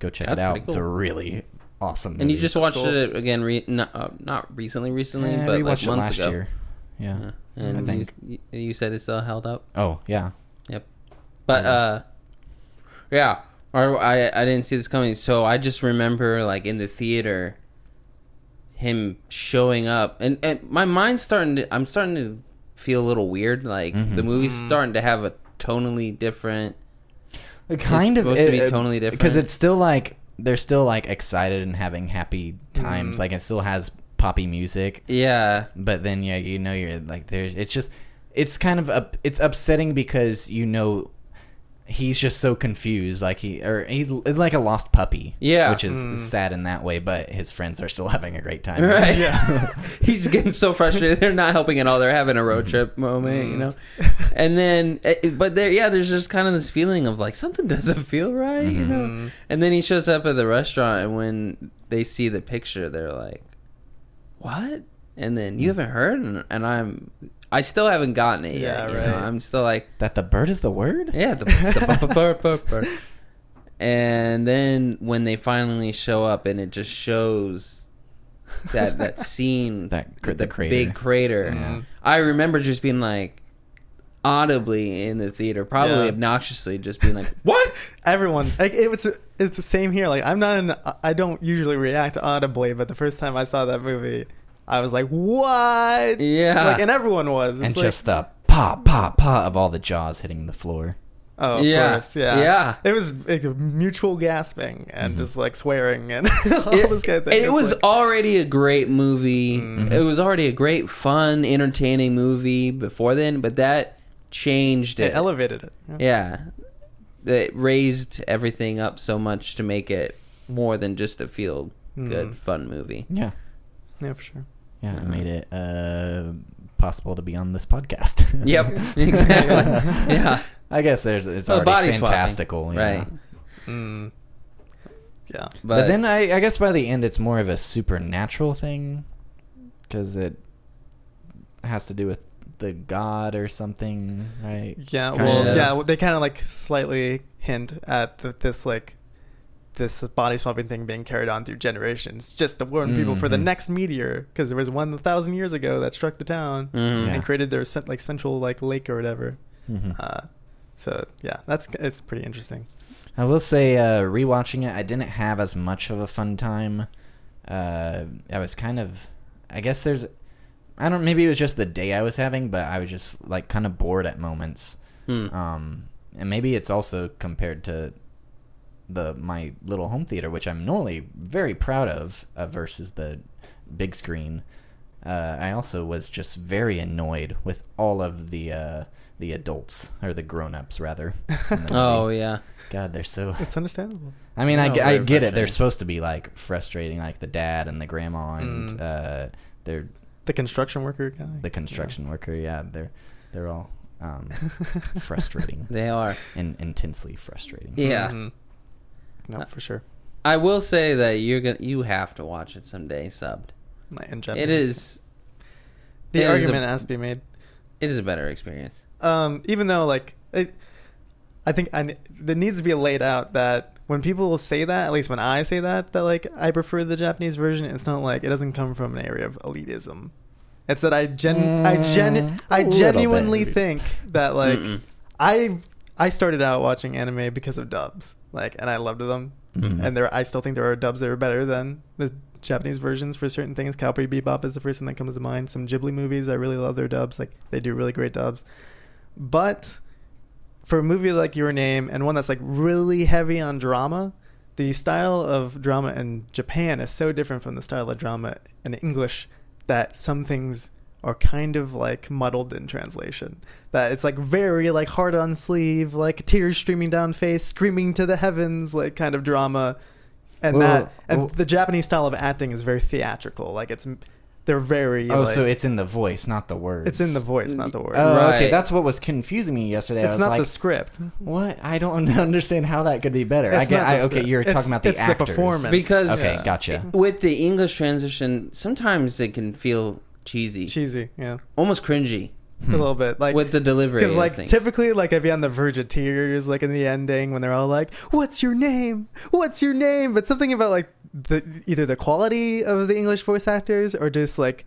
Speaker 2: Go check
Speaker 3: That's
Speaker 2: it out.
Speaker 3: pretty
Speaker 2: It's a really awesome.
Speaker 3: And you just watched
Speaker 4: cool.
Speaker 3: it again, re- not, uh, not recently, recently,
Speaker 2: Eh,
Speaker 3: but like months
Speaker 2: last
Speaker 3: ago.
Speaker 2: year. Yeah.
Speaker 3: Yeah. And
Speaker 2: I think.
Speaker 3: You, you said it still held up.
Speaker 2: Oh yeah.
Speaker 3: Yep. But uh, yeah, or I I didn't see this coming, so I just remember like in the theater, him showing up, and and my mind's starting to. I'm starting to feel a little weird. Like
Speaker 2: Mm-hmm.
Speaker 3: the movie's starting to have a tonally different.
Speaker 2: It kind of
Speaker 3: supposed to be
Speaker 2: it-
Speaker 3: totally
Speaker 2: because it's still like they're still like excited and having happy times.
Speaker 3: Mm.
Speaker 2: Like it still has poppy music,
Speaker 3: Yeah,
Speaker 2: but then yeah, you know you're like there's. It's just it's kind of up. It's upsetting because you know he's just so confused. Like he or he's it's like a lost puppy.
Speaker 3: Yeah.
Speaker 2: which is mm. sad in that way. But his friends are still having a great time.
Speaker 3: Right.
Speaker 4: Yeah.
Speaker 3: He's getting so frustrated. They're not helping at all. They're having a road trip moment, you mm. know. And then, eh, eh, but there, yeah, there's just kind of this feeling of like something doesn't feel right, you mm-hmm. know. Mm. And then he shows up at the restaurant, and when they see the picture, they're like, "What?" And then you hmm. haven't heard, and, and I'm, I still haven't gotten it
Speaker 4: Yeah,
Speaker 3: yet. You
Speaker 4: right.
Speaker 3: know? I'm still like,
Speaker 2: That the bird is the word.
Speaker 3: yeah, the, the and then when they finally show up, and it just shows that that scene,
Speaker 2: That cr-
Speaker 3: the,
Speaker 2: the crater.
Speaker 3: big crater.
Speaker 4: Yeah.
Speaker 3: I remember just being like audibly in the theater, probably
Speaker 4: Yeah.
Speaker 3: obnoxiously, just being like, "What?"
Speaker 4: Everyone, like it was, it's the same here. Like I'm not, an, I don't usually react audibly, but the first time I saw that movie, I was like, "What?"
Speaker 3: Yeah.
Speaker 4: like, and everyone was.
Speaker 2: and
Speaker 4: like,
Speaker 2: just the pop, pop, pop of all the jaws hitting the floor.
Speaker 4: oh, of
Speaker 3: Yeah.
Speaker 4: course, yeah,
Speaker 3: Yeah.
Speaker 4: It was like, mutual gasping and just like swearing and all
Speaker 3: It,
Speaker 4: this kind of thing.
Speaker 3: it
Speaker 4: It's
Speaker 3: was
Speaker 4: like-
Speaker 3: already a great movie.
Speaker 2: Mm-hmm.
Speaker 3: It was already a great, fun, entertaining movie before then, but that changed
Speaker 4: it
Speaker 3: it.
Speaker 4: elevated it. Yeah.
Speaker 3: Yeah. It raised everything up so much to make it more than just a feel good,
Speaker 4: Mm.
Speaker 3: fun movie.
Speaker 2: Yeah.
Speaker 4: yeah, for sure.
Speaker 2: Yeah, it made it uh, possible to be on this podcast.
Speaker 3: Yep, exactly. yeah,
Speaker 2: I guess there's it's
Speaker 3: Oh,
Speaker 2: already
Speaker 3: body swapping.
Speaker 2: fantastical, yeah.
Speaker 3: right.
Speaker 4: Mm. Yeah.
Speaker 2: But, then I, I guess by the end it's more of a supernatural thing because it has to do with the god or something, right?
Speaker 4: Yeah,
Speaker 2: Kind
Speaker 4: well,
Speaker 3: of.
Speaker 4: yeah, they kind of like slightly hint at the, this like this body swapping thing being carried on through generations, just to warn people for the
Speaker 2: Mhm.
Speaker 4: next meteor, because there was one a thousand years ago that struck the town
Speaker 3: Mhm.
Speaker 2: Yeah.
Speaker 4: and created their like central like lake or whatever.
Speaker 2: Mhm.
Speaker 4: Uh, so yeah, that's it's pretty interesting.
Speaker 2: I will say, uh, rewatching it, I didn't have as much of a fun time. Uh, I was kind of, I guess there's, I don't, maybe it was just the day I was having, but I was just like kind of bored at moments.
Speaker 3: Hmm.
Speaker 2: Um, and maybe it's also compared to the my little home theater, which I'm normally very proud of, uh, versus the big screen. Uh, I also was just very annoyed with all of the uh, the adults or the grown ups rather.
Speaker 3: Oh yeah.
Speaker 2: God, they're so.
Speaker 4: It's understandable.
Speaker 2: I mean, I,
Speaker 3: No,
Speaker 2: ge- I get it. They're supposed to be like frustrating, like the dad and the grandma, and
Speaker 4: Mm.
Speaker 2: uh, they're
Speaker 4: The construction worker guy.
Speaker 2: the construction worker. Yeah, they're they're all um, frustrating
Speaker 3: They are.
Speaker 2: and intensely frustrating.
Speaker 3: Yeah.
Speaker 4: Mhm. No,
Speaker 3: Uh,
Speaker 4: for sure.
Speaker 3: I will say that you're gonna you have to watch it someday subbed.
Speaker 4: Like, In Japanese.
Speaker 3: is
Speaker 4: the
Speaker 3: it is a-
Speaker 4: argument has to be made.
Speaker 3: it is a better experience.
Speaker 4: um, even though like it, I think I, there needs to be laid out that when people will say that, at least when I say that, that like I prefer the Japanese version, it's not like it doesn't come from an area of elitism. It's that I gen I gen
Speaker 2: Mm,
Speaker 4: I
Speaker 2: a little
Speaker 4: genuinely
Speaker 2: bit.
Speaker 4: think that like
Speaker 3: Mm-mm.
Speaker 4: I I started out watching anime because of dubs, like, and I loved them.
Speaker 2: Mhm.
Speaker 4: And there, I still think there are dubs that are better than the Japanese versions for certain things. Cowboy Bebop is the first thing that comes to mind. Some Ghibli movies, I really love their dubs. Like they do really great dubs. But for a movie like Your Name and one that's like really heavy on drama, the style of drama in Japan is so different from the style of drama in English that some things are kind of like muddled in translation. That it's like very like hard on sleeve, like tears streaming down face, screaming to the heavens, like kind of drama. And that and the Japanese style of acting is very theatrical. Like it's they're very
Speaker 2: Oh,
Speaker 4: like,
Speaker 2: so it's in the voice, not the words.
Speaker 4: it's in the voice, not the words.
Speaker 2: Oh, okay. That's what was confusing me yesterday. I
Speaker 4: it's
Speaker 2: was
Speaker 4: not
Speaker 2: like,
Speaker 4: the script.
Speaker 2: What? I don't understand how that could be better. I get.
Speaker 4: not the
Speaker 2: I, okay, you're
Speaker 4: It's-
Speaker 2: talking about the
Speaker 4: it's the performance.
Speaker 3: Because-
Speaker 2: Okay,
Speaker 4: Yeah.
Speaker 2: gotcha.
Speaker 3: With the English transition, sometimes it can feel cheesy,
Speaker 4: Cheesy, yeah,
Speaker 3: almost cringy.
Speaker 4: A little bit. Like
Speaker 3: with the delivery.
Speaker 4: Because like typically, like I'd be on the verge of tears, like in the ending when they're all like, "What's your name? What's your name?" But something about like the either the quality of the English voice actors or just like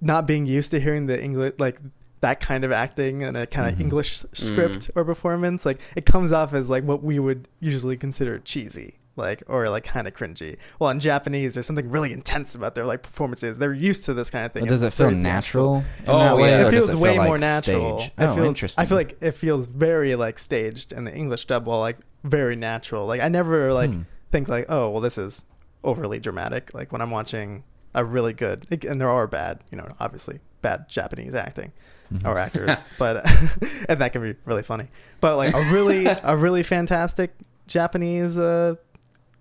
Speaker 4: not being used to hearing the English like that kind of acting and a kind of
Speaker 2: Mhm.
Speaker 4: English script or performance, like it comes off as like what we would usually consider cheesy. Like or like kind of cringy. Well, in Japanese, there's something really intense about their like performances. They're used to this kind of thing.
Speaker 2: But does it feel
Speaker 4: very
Speaker 2: natural? in
Speaker 3: Oh,
Speaker 2: that way,
Speaker 3: yeah.
Speaker 4: It
Speaker 2: does
Speaker 4: feels
Speaker 2: feel
Speaker 4: way
Speaker 2: like
Speaker 4: more natural.
Speaker 2: staged?
Speaker 4: I
Speaker 2: oh,
Speaker 4: feel,
Speaker 2: interesting.
Speaker 4: I feel like it feels very like staged in the English dub, while like very natural. Like I never like
Speaker 2: Hmm.
Speaker 4: think like, oh, well, this is overly dramatic. Like when I'm watching a really good, and there are bad, you know, obviously bad Japanese acting
Speaker 2: Mhm.
Speaker 4: or actors, but and that can be really funny. But like a really a really fantastic Japanese uh,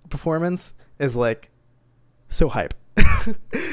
Speaker 4: performance is like so hype.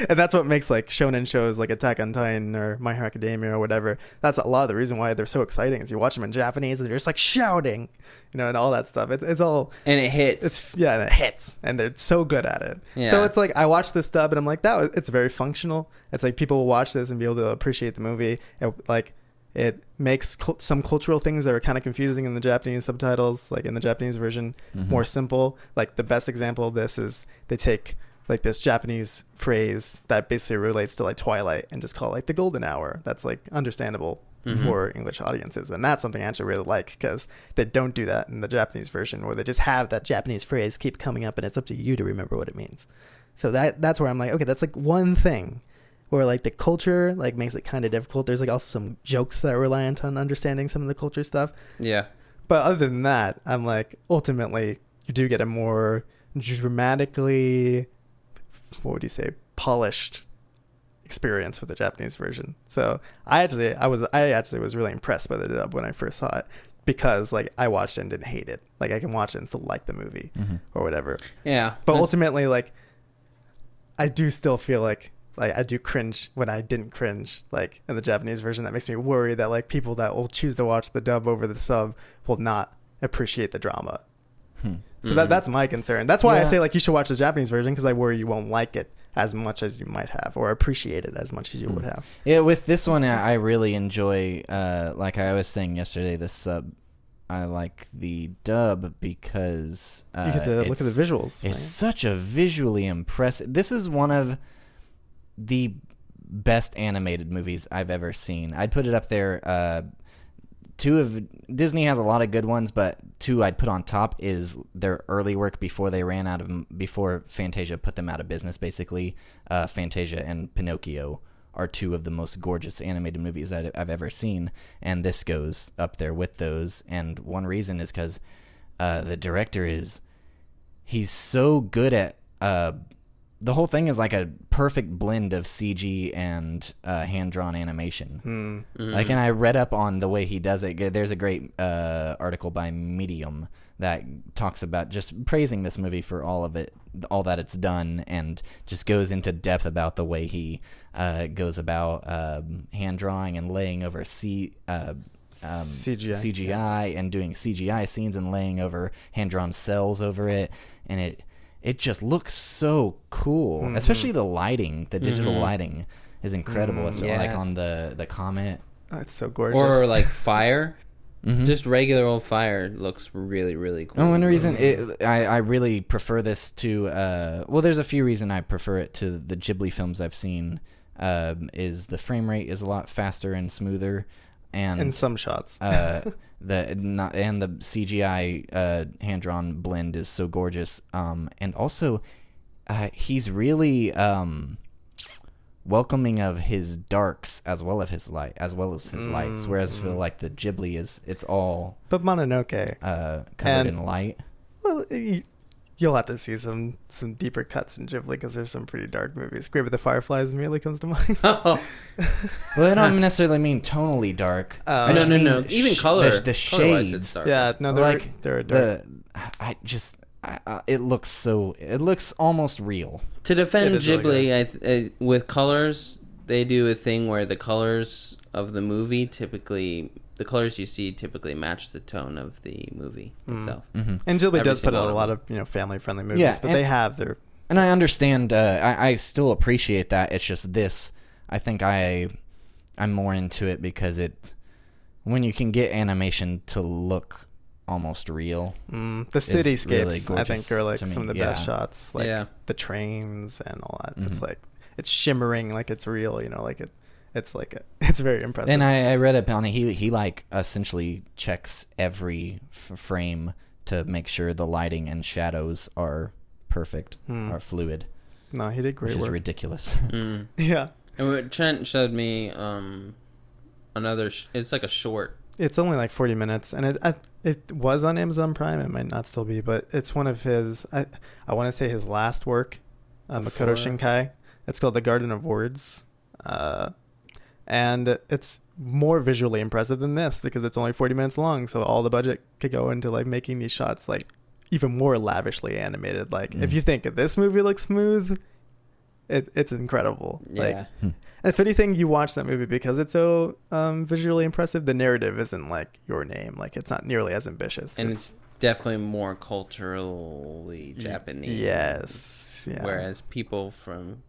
Speaker 4: and that's what makes like shonen shows like Attack on Titan or My Hero Academia or whatever. That's a lot of the reason why they're so exciting is you watch them in Japanese and they're just like shouting, you know, and all that stuff. It, it's all
Speaker 3: and it hits.
Speaker 4: it's yeah, and it hits, and they're so good at it. So it's like I watch this dub and I'm like, that was, it's very functional. It's like people will watch this and be able to appreciate the movie. It, like it makes cul- some cultural things that are kind of confusing in the Japanese subtitles, like in the Japanese version,
Speaker 2: Mhm.
Speaker 4: more simple. Like the best example of this is they take like this Japanese phrase that basically relates to like Twilight and just call it like the golden hour. That's like understandable
Speaker 3: Mhm.
Speaker 4: for English audiences, and that's something I actually really like because they don't do that in the Japanese version, where they just have that Japanese phrase keep coming up, and it's up to you to remember what it means. So that that's where I'm like, okay, that's like one thing where like the culture like makes it kind of difficult. There's like also some jokes that are reliant on understanding some of the culture stuff.
Speaker 3: yeah.
Speaker 4: But other than that, I'm like, ultimately, you do get a more dramatically, what would you say, polished experience with the Japanese version. So I actually, I was, I actually was really impressed by the dub when I first saw it because like I watched it and didn't hate it. Like I can watch it and still like the movie
Speaker 2: Mhm.
Speaker 4: or whatever.
Speaker 3: Yeah.
Speaker 4: But ultimately, like, I do still feel like like I do cringe when I didn't cringe like in the Japanese version. That makes me worry that like people that will choose to watch the dub over the sub will not appreciate the drama.
Speaker 2: Hmm.
Speaker 4: So that
Speaker 3: Mhm.
Speaker 4: that's my concern. That's why I say like you should watch the Japanese version because I worry you won't like it as much as you might have or appreciate it as much as you
Speaker 2: Hmm.
Speaker 4: would have.
Speaker 2: Yeah, with this one, I really enjoy. Uh, like I was saying yesterday, the sub. I like the dub because uh,
Speaker 4: you get to look at the visuals.
Speaker 2: It's
Speaker 4: right?
Speaker 2: such a visually impressive. This is one of the best animated movies I've ever seen. I'd put it up there. Uh, two of Disney has a lot of good ones, but two I'd put on top is their early work before they ran out of before Fantasia put them out of business. Basically, uh, Fantasia and Pinocchio are two of the most gorgeous animated movies that I've ever seen, and this goes up there with those. And one reason is because uh, the director is he's so good at uh, the whole thing is like a perfect blend of CG and uh, hand drawn animation.
Speaker 3: Mm-hmm.
Speaker 2: Like, and I read up on the way he does it. There's a great uh, article by Medium that talks about just praising this movie for all of it, all that it's done, and just goes into depth about the way he uh, goes about um, hand drawing and laying over C. Uh, um,
Speaker 4: CGI.
Speaker 2: CGI and doing CGI scenes and laying over hand drawn cells over it, and it it just looks so cool.
Speaker 4: Mm-hmm.
Speaker 2: Especially the lighting, the digital
Speaker 3: Mhm.
Speaker 2: lighting is incredible.
Speaker 4: Mm,
Speaker 2: Especially like on the the comet.
Speaker 4: Oh, it's so gorgeous.
Speaker 3: or like fire.
Speaker 2: Mhm.
Speaker 3: Just regular old fire looks really really cool.
Speaker 2: Oh, and the reason it, I, I really prefer this to uh, well, there's a few reasons I prefer it to the Ghibli films I've seen. Um, is the frame rate is a lot faster and smoother, and
Speaker 4: in some shots.
Speaker 2: uh, the not, and the CGI uh, hand drawn blend is so gorgeous. Um, and also, uh, he's really um, welcoming of his darks as well as his light as well as his lights. Whereas I feel like the Ghibli is it's all
Speaker 4: but Mononoke,
Speaker 2: uh, covered
Speaker 4: And-
Speaker 2: in light.
Speaker 4: well, you'll have to see some some deeper cuts in Ghibli because there's some pretty dark movies. Grave of the Fireflies immediately comes to mind.
Speaker 3: Oh,
Speaker 2: Well, I don't necessarily mean tonally dark. I um,
Speaker 3: no,
Speaker 2: no,
Speaker 3: no. Even
Speaker 2: sh-
Speaker 3: color.
Speaker 2: the, the shades.
Speaker 3: it's dark.
Speaker 4: yeah, no, they're
Speaker 2: like
Speaker 4: they're dark.
Speaker 2: the I just I, I, it looks so it looks almost real.
Speaker 3: To defend
Speaker 4: It is really
Speaker 3: Ghibli, I, I, with colors, they do a thing where the colors of the movie typically, the colors you see typically match the tone of the movie
Speaker 4: Mm.
Speaker 3: itself.
Speaker 2: hmm
Speaker 4: and Ghibli
Speaker 3: every
Speaker 4: does put out a lot of you know family friendly movies,
Speaker 2: Yeah,
Speaker 4: but
Speaker 2: and-
Speaker 4: they have their
Speaker 2: And I understand. Uh, I I still appreciate that. It's just this. I think I I'm more into it because it when you can get animation to look almost real.
Speaker 4: mm, the
Speaker 2: It's really.
Speaker 4: I
Speaker 2: gorgeous
Speaker 4: think are like some of the
Speaker 2: yeah.
Speaker 4: best shots, like
Speaker 3: Yeah.
Speaker 4: the trains and all that. It's
Speaker 2: Mhm.
Speaker 4: like it's shimmering like it's real. You know, like it. It's like a, it's very impressive.
Speaker 2: And I, I read up on it. He he like essentially checks every f- frame to make sure the lighting and shadows are perfect,
Speaker 4: Hmm.
Speaker 2: are fluid,
Speaker 4: no, he did great
Speaker 2: which is
Speaker 4: work.
Speaker 2: ridiculous.
Speaker 3: Mm.
Speaker 4: yeah,
Speaker 3: And what Trent showed me um, another. Sh- it's like a short.
Speaker 4: it's only like 40 minutes, and it I, it was on Amazon Prime. It might not still be, but it's one of his. I I want to say his last work, uh, Makoto Shinkai. It's called The Garden of Words, uh, and it's more visually impressive than this because it's only 40 minutes long. So all the budget could go into like making these shots like even more lavishly animated. Like if
Speaker 2: Mm.
Speaker 4: you think this movie looks smooth, it it's incredible. Like
Speaker 3: Yeah.
Speaker 2: Hmm.
Speaker 4: if anything, you watch that movie because it's so um, visually impressive. The narrative isn't like your name; like it's not nearly as ambitious.
Speaker 3: and it's definitely more culturally Japanese.
Speaker 4: Yes, yeah.
Speaker 3: Whereas people from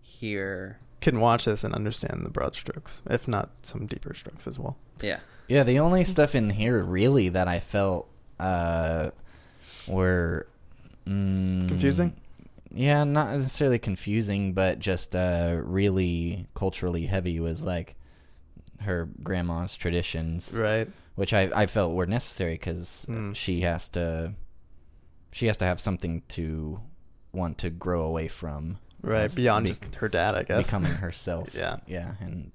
Speaker 3: here,
Speaker 4: can watch this and understand the broad strokes, if not some deeper strokes as well.
Speaker 3: yeah,
Speaker 2: yeah, the only stuff in here really that I felt uh, were mm,
Speaker 4: Confusing?
Speaker 2: Yeah, not necessarily confusing, but just uh, really culturally heavy was like her grandma's traditions.
Speaker 4: Right.
Speaker 2: which I, I felt were necessary because
Speaker 4: Mm.
Speaker 2: she has to she has to have something to want to grow away from
Speaker 4: Right. Beyond
Speaker 2: be-
Speaker 4: just her dad, I guess.
Speaker 2: becoming herself
Speaker 4: Yeah.
Speaker 2: yeah and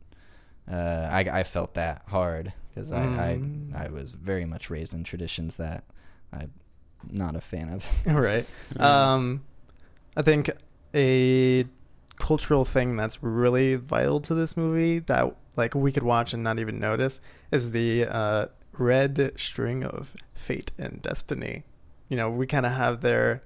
Speaker 2: uh, I, I felt that hard because
Speaker 4: Mm.
Speaker 2: I, I I was very much raised in traditions that I'm not a fan of
Speaker 4: right. Um, I think a cultural thing that's really vital to this movie that like we could watch and not even notice is the uh, red string of fate and destiny. You know, we kind of have their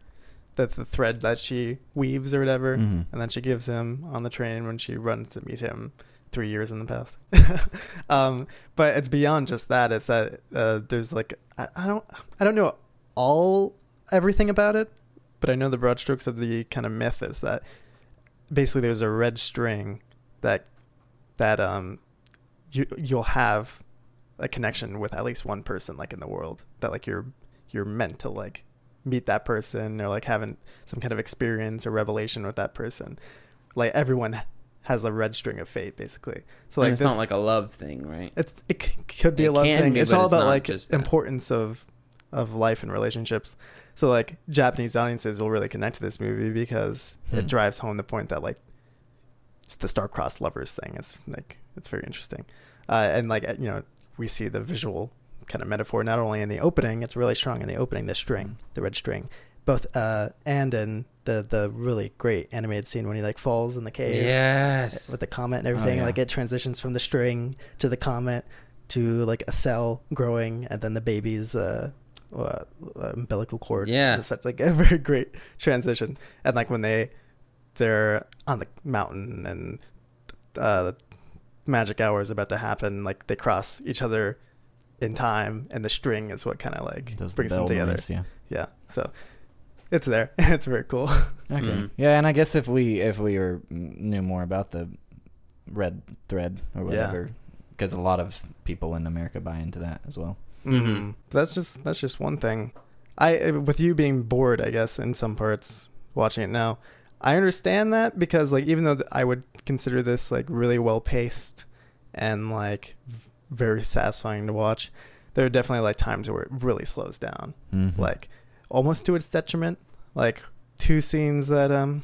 Speaker 4: that the thread that she weaves or whatever,
Speaker 2: Mhm.
Speaker 4: and then she gives him on the train when she runs to meet him three years in the past. um, but it's beyond just that. It's that uh, there's like I, I don't I don't know all everything about it, but I know the broad strokes of the kind of myth is that basically there's a red string that that um you you'll have a connection with at least one person like in the world that like you're you're meant to like meet that person or like having some kind of experience or revelation with that person. Like everyone has a red string of fate basically. So
Speaker 3: And
Speaker 4: like
Speaker 3: it's
Speaker 4: this
Speaker 3: not like a love thing, right?
Speaker 4: it's it c- could be
Speaker 3: It
Speaker 4: a love thing.
Speaker 3: be,
Speaker 4: it's all
Speaker 3: it's
Speaker 4: about like importance of of life and relationships. So like japanese audiences will really connect to this movie because
Speaker 2: Hmm.
Speaker 4: it drives home the point that like it's the star-crossed lovers thing. It's like it's very interesting. Uh, and like you know we see the visual kind of metaphor not only in the opening it's really strong in the opening the string the red string both uh and in the the really great animated scene when he like falls in the cave
Speaker 3: Yes.
Speaker 4: with the comet and everything.
Speaker 2: yeah.
Speaker 4: Like it transitions from the string to the comet to like a cell growing, and then the baby's uh, uh, umbilical cord.
Speaker 3: Yeah.
Speaker 4: it's such like a very great transition. And like when they they're on the mountain and uh, magic hour is about to happen, like they cross each other in time, and the string is what kind of like
Speaker 2: Does the
Speaker 4: brings them together.
Speaker 2: noise, yeah.
Speaker 4: Yeah, so it's there. it's very cool.
Speaker 2: Okay.
Speaker 3: Mhm.
Speaker 2: Yeah, and I guess if we if we were knew more about the red thread or whatever, because a lot of people in America buy into that as well.
Speaker 3: Mhm.
Speaker 4: Mhm. That's just that's just one thing. I with you being bored, I guess in some parts watching it now, I understand that because like even though I would consider this like really well paced and like v- very satisfying to watch, there are definitely like times where it really slows down,
Speaker 2: Mhm.
Speaker 4: like almost to its detriment. Like two scenes that um,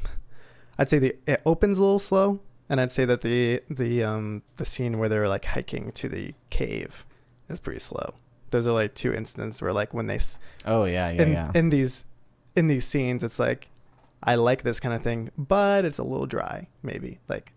Speaker 4: I'd say the it opens a little slow, and I'd say that the the um the scene where they're like hiking to the cave is pretty slow. Those are like two instances where like when they
Speaker 2: oh yeah, yeah,
Speaker 4: in
Speaker 2: yeah.
Speaker 4: in these in these scenes, it's like I like this kind of thing, but it's a little dry, maybe like.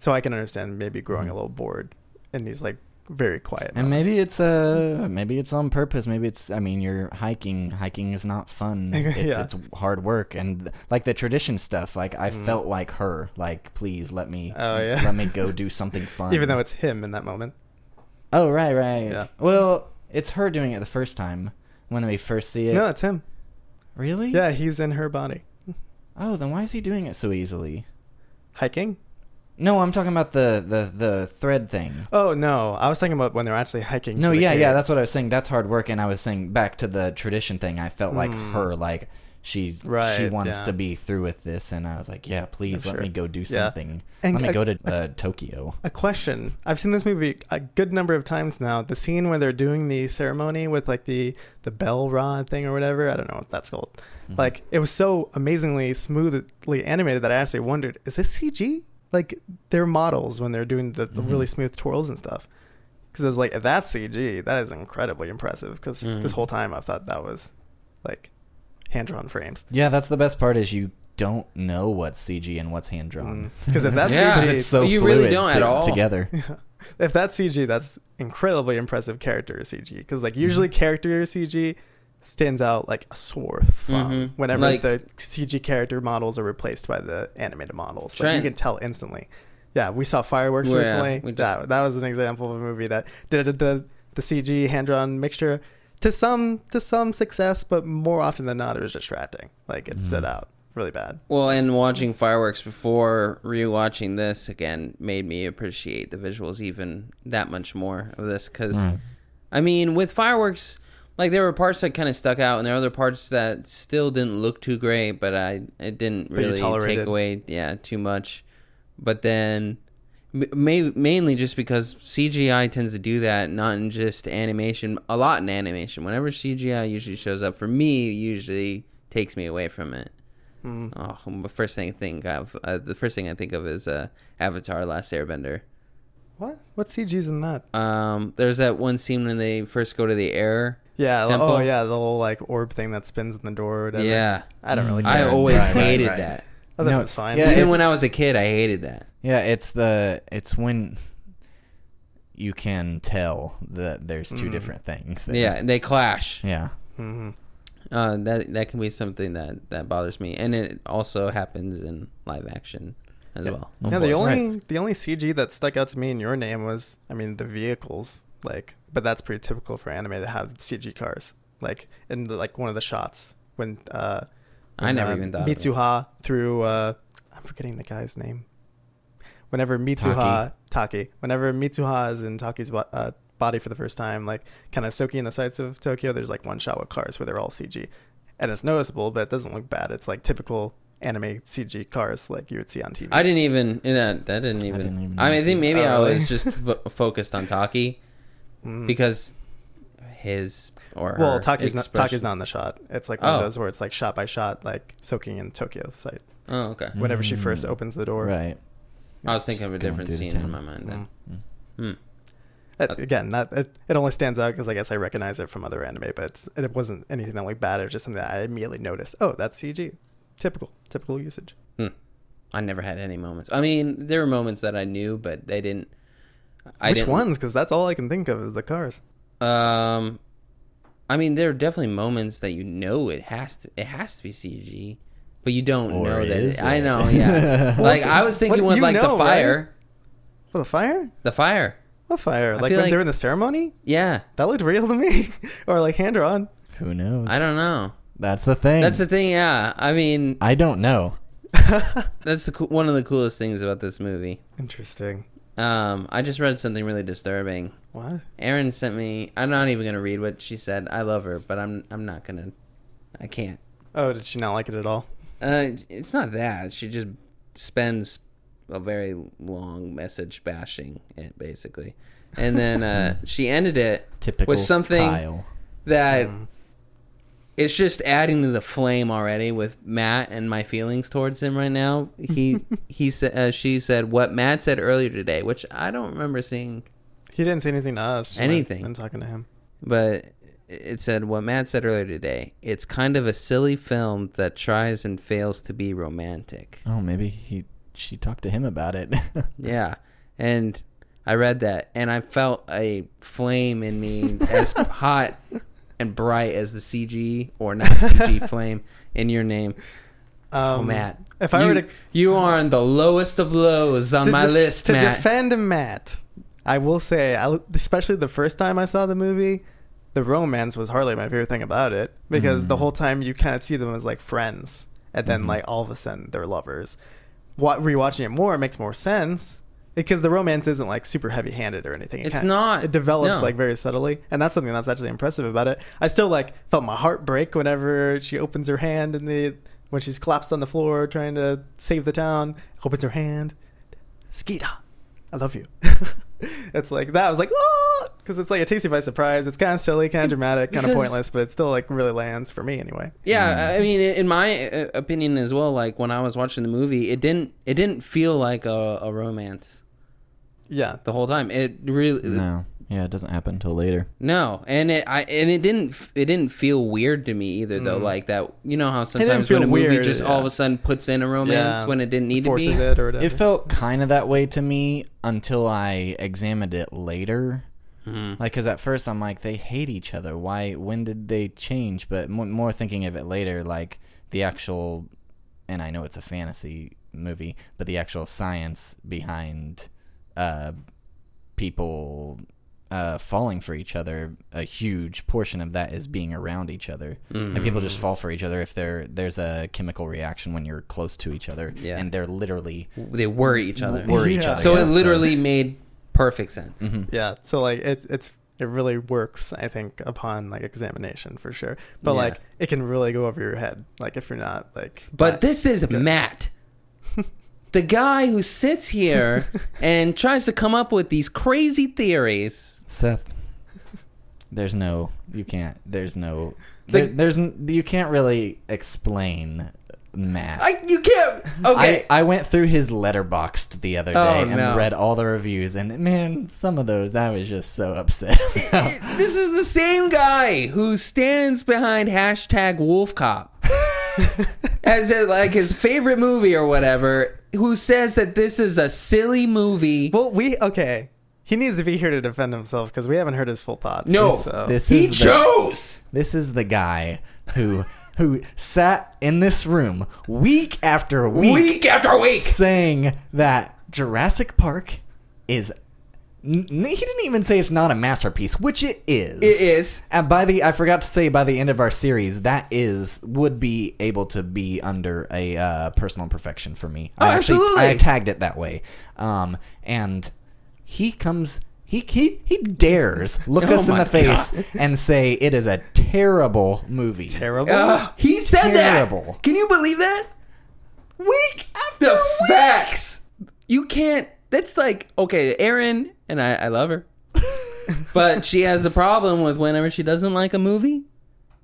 Speaker 4: So I can understand maybe growing a little bored in these like very quiet.
Speaker 2: and
Speaker 4: moments.
Speaker 2: maybe it's uh maybe it's on purpose. Maybe it's I mean you're hiking. Hiking is not fun. It's,
Speaker 4: Yeah.
Speaker 2: it's hard work and like the tradition stuff. Like I
Speaker 4: Mhm.
Speaker 2: felt like her. Like please let me
Speaker 4: Oh, yeah.
Speaker 2: let me go do something fun.
Speaker 4: even though it's him in that moment.
Speaker 2: oh right right
Speaker 4: Yeah.
Speaker 2: well it's her doing it the first time when we first see it.
Speaker 4: No, it's him.
Speaker 2: really?
Speaker 4: Yeah, he's in her body
Speaker 2: Oh then why is he doing it so easily?
Speaker 4: hiking.
Speaker 2: No, I'm talking about the the the thread thing.
Speaker 4: Oh no, I was talking about when they're actually hiking.
Speaker 2: No, yeah, yeah, that's what I was saying. That's hard work, and I was saying back to the tradition thing. I felt like
Speaker 4: Mm.
Speaker 2: her, like she's she wants
Speaker 4: yeah.
Speaker 2: to be through with this, and I was like, yeah, please
Speaker 4: For
Speaker 2: let
Speaker 4: sure.
Speaker 2: me go do
Speaker 4: Yeah.
Speaker 2: something.
Speaker 4: And
Speaker 2: let me go to uh, Tokyo.
Speaker 4: A question. I've seen this movie a good number of times now. The scene where they're doing the ceremony with like the the bell rod thing or whatever. I don't know what that's called.
Speaker 2: Mhm.
Speaker 4: Like it was so amazingly smoothly animated that I actually wondered, is this CG? Like they're models when they're doing the, the
Speaker 2: Mhm.
Speaker 4: really smooth twirls and stuff. Because I was like, that's CG, that is incredibly impressive. Because
Speaker 3: Mhm.
Speaker 4: this whole time I thought that was like hand drawn frames.
Speaker 2: yeah, that's the best part is you don't know what's CG and what's hand drawn.
Speaker 4: Because if that's
Speaker 3: Yeah.
Speaker 4: CG,
Speaker 2: it's so
Speaker 3: You really
Speaker 2: fluid
Speaker 3: don't at all.
Speaker 2: together.
Speaker 4: if that's CG, that's incredibly impressive character CG. Because like usually character CG stands out like a sore thumb
Speaker 3: Mhm.
Speaker 4: whenever
Speaker 3: Like-
Speaker 4: the CG character models are replaced by the animated models. Like you can tell instantly. Yeah, we saw fireworks
Speaker 3: yeah,
Speaker 4: recently.
Speaker 3: just-
Speaker 4: that that was an example of a movie that did the the CG hand drawn mixture to some to some success, but more often than not, it was distracting. Like it stood
Speaker 2: Mhm.
Speaker 4: out really bad.
Speaker 3: Well, and watching fireworks before rewatching this again made me appreciate the visuals even that much more of this because
Speaker 2: Mm.
Speaker 3: I mean, with fireworks, like there were parts that kind of stuck out, and there were other parts that still didn't look too great, but I it didn't really take away, yeah, too much. But then, m- may, mainly just because CGI tends to do that, not in just animation, a lot in animation. Whenever CGI usually shows up for me, it usually takes me away from it.
Speaker 4: Mm.
Speaker 3: Oh, the first thing I think of, uh, the first thing I think of is uh, Avatar: Last Airbender.
Speaker 4: What? What CG's in that?
Speaker 3: Um, there's that one scene when they first go to the air.
Speaker 4: Yeah.
Speaker 3: Temple?
Speaker 4: Oh yeah, the little like orb thing that spins in the door. Or whatever.
Speaker 3: Yeah,
Speaker 4: I don't really
Speaker 2: Mm.
Speaker 3: I always
Speaker 2: Right, right,
Speaker 3: hated
Speaker 2: right.
Speaker 3: that.
Speaker 4: I thought
Speaker 2: No,
Speaker 4: it was fine.
Speaker 2: yeah,
Speaker 3: Even when I was a kid, I hated that.
Speaker 2: Yeah, it's the it's when you can tell that there's two
Speaker 4: Mm.
Speaker 2: different things. there.
Speaker 3: Yeah, they clash.
Speaker 2: Yeah.
Speaker 4: hmm
Speaker 3: Uh, that that can be something that that bothers me, and it also happens in live action as
Speaker 4: Yeah.
Speaker 3: well.
Speaker 2: Oh,
Speaker 4: yeah, the
Speaker 2: boy.
Speaker 4: only the only CG that stuck out to me in your name was, I mean, the vehicles. Like, but that's pretty typical for anime to have CG cars. Like in the, like one of the shots when uh,
Speaker 3: I never
Speaker 4: uh,
Speaker 3: even thought of it.
Speaker 4: Mitsuha through. Uh, I'm forgetting the guy's name. Whenever Mitsuha Taki, whenever Mitsuha is in Taki's uh, body for the first time, like kind of soaking in the sights of Tokyo, there's like one shot with cars where they're all CG, and it's noticeable, but it doesn't look bad. It's like typical anime CG cars like you would see on TV.
Speaker 3: I didn't even that that didn't even. I,
Speaker 2: didn't even
Speaker 3: mean, I think maybe
Speaker 4: Oh,
Speaker 3: I
Speaker 4: really?
Speaker 3: was just fo- focused on Taki
Speaker 4: Mm.
Speaker 3: because his or
Speaker 4: Well,
Speaker 3: her
Speaker 4: Taki's not,
Speaker 3: expression-
Speaker 4: Taki's not in the shot. It's like one
Speaker 3: Oh.
Speaker 4: of those where it's like shot by shot, like soaking in Tokyo site.
Speaker 3: Oh, okay.
Speaker 4: Whenever she first
Speaker 2: Mm.
Speaker 4: opens the door.
Speaker 2: Right.
Speaker 3: I was thinking of a different scene in my mind. Then.
Speaker 4: Mm.
Speaker 3: Hmm.
Speaker 4: That- again, that it, it only stands out because I guess I recognize it from other anime, but it's, it wasn't anything that looked bad. It was just something that I immediately noticed. Oh, that's CG. Typical, typical usage.
Speaker 3: I never had any moments. I mean, there were moments that I knew, but they didn't. I
Speaker 4: Which ones? Because that's all I can think of is the cars.
Speaker 3: Um, I mean, there are definitely moments that you know it has to it has to be CG, but you don't
Speaker 2: Or
Speaker 3: know
Speaker 2: is
Speaker 3: that. I
Speaker 2: it?
Speaker 3: know, yeah. like I was thinking
Speaker 4: What-
Speaker 3: with
Speaker 4: you
Speaker 3: like the
Speaker 4: know, right?
Speaker 3: fire,
Speaker 4: Well, the fire?
Speaker 3: the fire.
Speaker 4: What fire? Like
Speaker 3: feel
Speaker 4: when
Speaker 3: like-
Speaker 4: they're in the ceremony?
Speaker 3: Yeah,
Speaker 4: That looked real to me. or like hand drawn.
Speaker 2: Who knows?
Speaker 3: I don't know.
Speaker 2: That's the thing.
Speaker 3: That's the thing. Yeah, I mean,
Speaker 2: I don't know.
Speaker 3: that's the, coo- one of the coolest things about this movie.
Speaker 4: Interesting.
Speaker 3: Um, I just read something really disturbing.
Speaker 4: What?
Speaker 3: Erin sent me. I'm not even gonna read what she said. I love her, but I'm I'm not gonna. I can't.
Speaker 4: Oh, did she not like it at all?
Speaker 3: Uh, it's not that. She just spends a very long message bashing it, basically. And then uh, she ended it
Speaker 2: Typical
Speaker 3: with something
Speaker 2: Kyle.
Speaker 3: that
Speaker 4: Mm.
Speaker 3: It's just adding to the flame already with Matt and my feelings towards him right now. He he said uh, she said what Matt said earlier today, which I don't remember seeing,
Speaker 4: He didn't say anything to us. She might have
Speaker 3: Anything.
Speaker 4: Been talking to him.
Speaker 3: but it said what Matt said earlier today. It's kind of a silly film that tries and fails to be romantic.
Speaker 2: Oh, maybe he she talked to him about it.
Speaker 3: Yeah. And I read that and I felt a flame in me as hot and bright as the CG or not CG flame in your name.
Speaker 4: Um,
Speaker 3: oh, Matt.
Speaker 4: If I
Speaker 3: you,
Speaker 4: were to
Speaker 3: You are on the lowest of lows on my
Speaker 4: def-
Speaker 3: list,
Speaker 4: to
Speaker 3: Matt.
Speaker 4: defend Matt, I will say, I, especially the first time I saw the movie, the romance was hardly my favorite thing about it because
Speaker 3: Mm.
Speaker 4: the whole time you kind of see them as like friends, and then
Speaker 3: Mm-hmm.
Speaker 4: like all of a sudden they're lovers. What rewatching it more it makes more sense because the romance isn't like super heavy-handed or anything. It
Speaker 3: It's not.
Speaker 4: It develops
Speaker 3: No.
Speaker 4: like very subtly, and that's something that's actually impressive about it. I still like felt my heart break whenever she opens her hand in the when she's collapsed on the floor trying to save the town. Opens her hand, suki da, I love you. it's like that. I was like, because it's like it takes you by surprise. It's kind of silly, kind of dramatic, kind of pointless, but it still like really lands for me anyway.
Speaker 3: yeah, I mean, in my uh, opinion as well, like when I was watching the movie, it didn't it didn't feel like a, a romance
Speaker 4: Yeah,
Speaker 3: the whole time. It really
Speaker 2: no. Yeah, it doesn't happen until later.
Speaker 3: No, and it I and it didn't it didn't feel weird to me either though. Like that, you know how
Speaker 4: Mm.
Speaker 3: sometimes when a movie
Speaker 4: weird,
Speaker 3: just all of a sudden puts in a romance
Speaker 4: yeah.
Speaker 3: when it didn't need
Speaker 4: forces
Speaker 3: to be.
Speaker 4: it or whatever.
Speaker 2: It felt kind of that way to me until I examined it later.
Speaker 3: Mhm.
Speaker 2: Like, because at first I'm like, they hate each other. Why? When did they change? But more, more thinking of it later, like the actual, and I know it's a fantasy movie, but the actual science behind uh, people uh, falling for each other, a huge portion of that is being around each other. And people just fall for each other if there there's a chemical reaction when you're close to each other,
Speaker 3: Yeah.
Speaker 2: and they're literally
Speaker 3: They worry each other.
Speaker 2: worry each other.
Speaker 3: So
Speaker 2: yeah,
Speaker 3: it literally made perfect sense.
Speaker 4: yeah so like it it's it really works i think upon like examination for sure but
Speaker 3: Yeah.
Speaker 4: like it can really go over your head like if you're not like
Speaker 3: But this is Matt. The guy who sits here and tries to come up with these crazy theories.
Speaker 2: Seth. There's no, you can't. There's no,
Speaker 3: The-
Speaker 2: there, there's, you can't really explain Matt.
Speaker 3: I you can't Okay.
Speaker 2: I, I went through his Letterboxd the other oh, day
Speaker 3: Oh,
Speaker 2: and
Speaker 3: no.
Speaker 2: read all the reviews, and man, some of those I was just so upset.
Speaker 3: this is the same guy who stands behind hashtag Wolf Cop as a, like his favorite movie or whatever. Who says that this is a silly movie?
Speaker 4: well we okay he needs to be here to defend himself because we haven't heard his full thoughts.
Speaker 3: No,
Speaker 4: so.
Speaker 2: This
Speaker 3: he
Speaker 2: is the-
Speaker 3: chose.
Speaker 2: This is the guy who who sat in this room week after week,
Speaker 3: Week after week.
Speaker 2: saying that Jurassic Park is. N- He didn't even say it's not a masterpiece, which it is.
Speaker 3: It is.
Speaker 2: And by the, I forgot to say, by the end of our series, that is would be able to be under a uh, personal perfection for me.
Speaker 3: Oh,
Speaker 2: I actually,
Speaker 3: absolutely.
Speaker 2: I tagged it that way. Um, and he comes, he he he dares look
Speaker 3: Oh
Speaker 2: us in the face
Speaker 3: God.
Speaker 2: and say it is a terrible movie.
Speaker 4: terrible.
Speaker 3: Uh, he said
Speaker 2: Terrible.
Speaker 3: that. Can you believe that?
Speaker 2: Week after
Speaker 3: The
Speaker 2: week.
Speaker 3: facts. You can't. That's like okay, Erin, and I, I love her, but she has a problem with whenever she doesn't like a movie,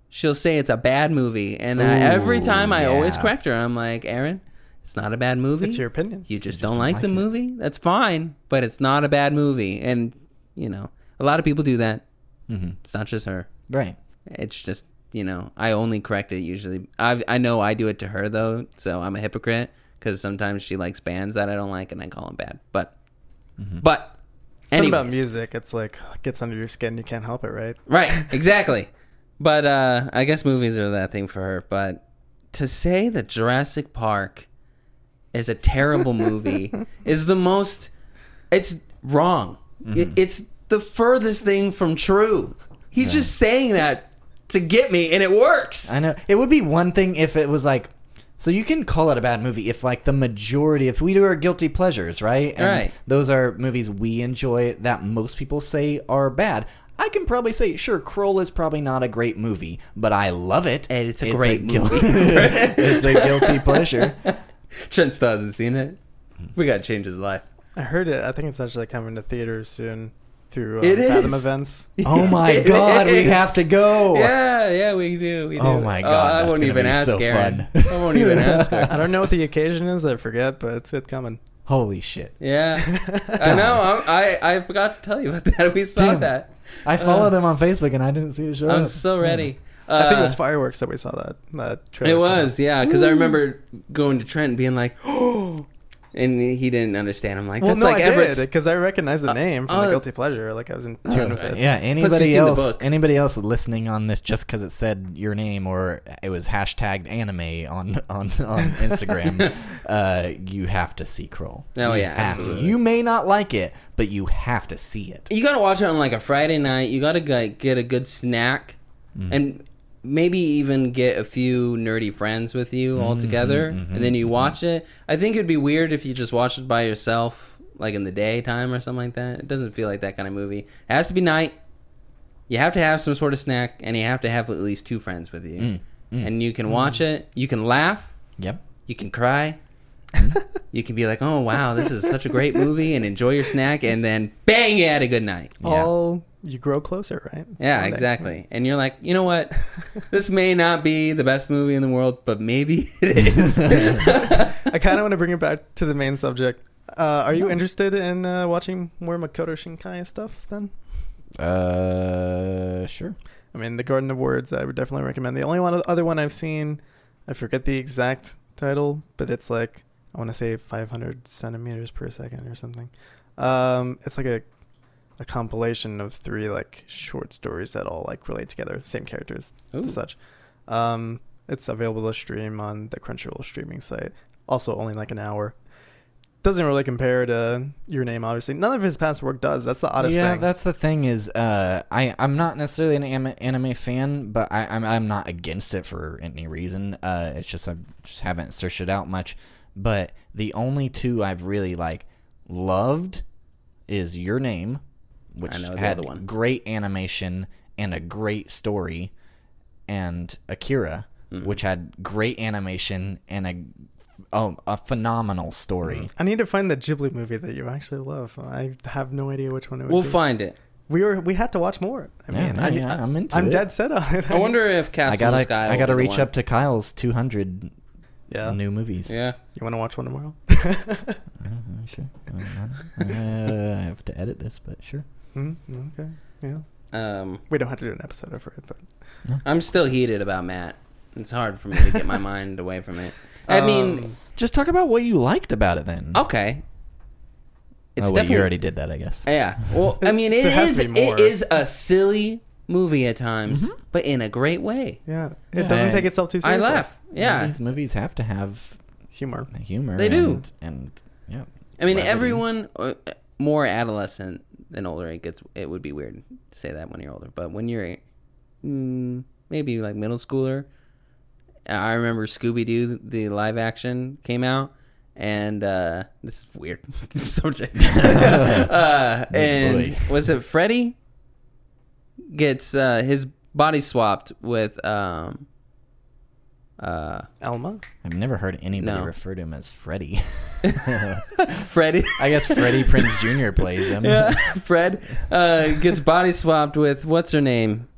Speaker 3: she'll say it's a bad movie, and I, every time I always correct her. I'm like, Erin, it's not a bad movie.
Speaker 4: It's your opinion.
Speaker 3: You just, don't, like, the movie. That's fine, but it's not a bad movie, and you know, a lot of people do that.
Speaker 2: Mm-hmm.
Speaker 3: It's not just her.
Speaker 2: Right.
Speaker 3: It's just you know I only correct it usually. I I know I do it to her though, so I'm a hypocrite because sometimes she likes bands that I don't like and I call them bad. But but
Speaker 4: Something about music, it's like gets under your skin. You can't help it, right?
Speaker 3: right exactly. But uh I guess movies are that thing for her. But to say that Jurassic Park is a terrible movie is the most. It's wrong. It, it's the furthest thing from true. He's just saying that to get me, and it works.
Speaker 2: I know it would be one thing if it was like, so you can call it a bad movie if like the majority, if we do our guilty pleasures, right? And
Speaker 3: Right.
Speaker 2: Those are movies we enjoy that most people say are bad. I can probably say, sure, Krull is probably not a great movie, but I love it.
Speaker 3: And it's a great
Speaker 2: guil-
Speaker 3: movie.
Speaker 2: it's a guilty pleasure.
Speaker 3: Trent still hasn't seen it. We gotta change his life.
Speaker 4: I heard it. I think it's actually coming to theaters soon through
Speaker 3: It
Speaker 4: Fathom
Speaker 3: is.
Speaker 4: events.
Speaker 2: Oh my
Speaker 3: It
Speaker 2: god, we
Speaker 3: is.
Speaker 2: have to go.
Speaker 3: Yeah, yeah, we do. We do.
Speaker 2: Oh my God,
Speaker 3: I
Speaker 2: that's
Speaker 3: won't
Speaker 2: gonna
Speaker 3: even
Speaker 2: be
Speaker 3: ask
Speaker 2: so
Speaker 3: Erin.
Speaker 2: fun.
Speaker 3: I won't even ask
Speaker 4: I
Speaker 3: her.
Speaker 4: don't know what the occasion is. I forget, but it's it's coming.
Speaker 2: Holy shit.
Speaker 3: Yeah, I know. I'm, I I forgot to tell you about that. We saw
Speaker 2: Damn.
Speaker 3: that.
Speaker 2: I follow
Speaker 3: Uh,
Speaker 2: them on Facebook and I didn't see it show
Speaker 3: I'm
Speaker 2: up.
Speaker 3: so ready.
Speaker 4: I think it was
Speaker 3: Uh,
Speaker 4: fireworks that we saw that that trailer.
Speaker 3: It
Speaker 4: come out.
Speaker 3: was, yeah, because I remember going to Trent and being like, "Oh," and he didn't understand. I'm like,
Speaker 4: Well,
Speaker 3: "That's
Speaker 4: no,
Speaker 3: like
Speaker 4: I
Speaker 3: Everett's."
Speaker 4: did because I recognized the name from
Speaker 3: uh,
Speaker 4: the Guilty Pleasure. Like I was in tune with it.
Speaker 2: Yeah, anybody else anybody else listening on this just because it said your name or it was hashtagged anime on on, on Instagram, uh, you have to see Krull.
Speaker 3: Oh,
Speaker 2: You
Speaker 3: yeah,
Speaker 2: have to.
Speaker 3: absolutely.
Speaker 2: You may not like it, but you have to see it.
Speaker 3: you gotta watch it on like a Friday night. You gotta like, get a good snack, and maybe even get a few nerdy friends with you mm-hmm, all together, and then you mm-hmm, watch mm-hmm. it. I think it'd be weird if you just watch it by yourself, like in the daytime or something like that. It doesn't feel like that kind of movie. It has to be night. You have to have some sort of snack, and you have to have at least two friends with you, mm, mm, and you can mm. watch it. You can laugh.
Speaker 2: Yep.
Speaker 3: You can cry. you can be like, "Oh wow, this is such a great movie," and enjoy your snack, and then bang, you had a good night.
Speaker 4: All oh, you grow closer, right? It's
Speaker 3: Yeah,
Speaker 4: bonding.
Speaker 3: exactly. And you're like, you know what? this may not be the best movie in the world, but maybe it is.
Speaker 4: I kind of want to bring it back to the main subject. Uh, are you interested in uh, watching more Makoto Shinkai stuff then?
Speaker 2: Uh, sure.
Speaker 4: I mean, The Garden of Words, I would definitely recommend. The only one other one I've seen, I forget the exact title, but it's like I want to say 500 centimeters per second or something. Um, it's like a a compilation of three like short stories that all like relate together, same characters,
Speaker 3: Ooh.
Speaker 4: and such. Um, it's available to stream on the Crunchyroll streaming site. Also, only like an hour. Doesn't really compare to Your Name, obviously. None of his past work does. That's the oddest
Speaker 2: yeah,
Speaker 4: thing.
Speaker 2: that's the thing is, uh, I I'm not necessarily an anime, anime fan, but I, I'm I'm not against it for any reason. Uh, it's just I just haven't searched it out much. But the only two I've really like loved is Your Name, which
Speaker 3: I know the
Speaker 2: had
Speaker 3: other one.
Speaker 2: great animation and a great story, and Akira,
Speaker 3: Mm-hmm.
Speaker 2: which had great animation and a oh, a phenomenal story.
Speaker 4: I need to find the Ghibli movie that you actually love. I have no idea which one it would
Speaker 3: we'll
Speaker 4: be.
Speaker 3: find it.
Speaker 4: We were we had to watch more. I
Speaker 2: Yeah,
Speaker 4: mean,
Speaker 2: no,
Speaker 4: I,
Speaker 2: yeah, I'm into
Speaker 4: I'm
Speaker 2: it.
Speaker 4: dead set on it.
Speaker 3: I wonder if Castle
Speaker 2: I gotta
Speaker 3: in the Sky.
Speaker 2: I gotta reach up to Kyle's 200
Speaker 4: Yeah,
Speaker 2: new movies.
Speaker 3: Yeah.
Speaker 4: you want to watch one tomorrow?
Speaker 2: Uh, sure. I don't know. Uh, I have to edit this, but sure.
Speaker 4: Mm, okay, yeah.
Speaker 3: Um,
Speaker 4: We don't have to do an episode for it, but
Speaker 3: I'm still heated about Matt. It's hard for me to get my mind away from it. I mean,
Speaker 4: Um,
Speaker 2: Just talk about what you liked about it then.
Speaker 3: okay. it's
Speaker 2: oh wait,
Speaker 3: definitely
Speaker 2: you already did that, I guess.
Speaker 3: yeah. Well, I mean, it
Speaker 4: There has
Speaker 3: is
Speaker 4: to be more.
Speaker 3: it is a silly movie at times, but in a great way.
Speaker 4: Yeah,
Speaker 2: Yeah.
Speaker 4: it doesn't
Speaker 2: I-
Speaker 4: take itself too
Speaker 3: I
Speaker 4: seriously.
Speaker 3: laugh. Yeah.
Speaker 2: These movies have to have
Speaker 4: Humor.
Speaker 2: humor.
Speaker 3: They do.
Speaker 2: and, and yeah.
Speaker 3: I mean,
Speaker 2: levity.
Speaker 3: everyone uh, more adolescent than older. It gets it would be weird to say that when you're older, but when you're mm, maybe like middle schooler, I remember Scooby Doo the live action came out, and uh, this is weird subject. uh, and was it Freddy gets uh, his body swapped with um uh
Speaker 4: Elma.
Speaker 2: I've never heard anybody
Speaker 3: No.
Speaker 2: refer to him as Freddy.
Speaker 3: Freddy.
Speaker 2: I guess Freddie Prinze Jr. plays him.
Speaker 3: Yeah, Fred uh, gets body swapped with what's her name,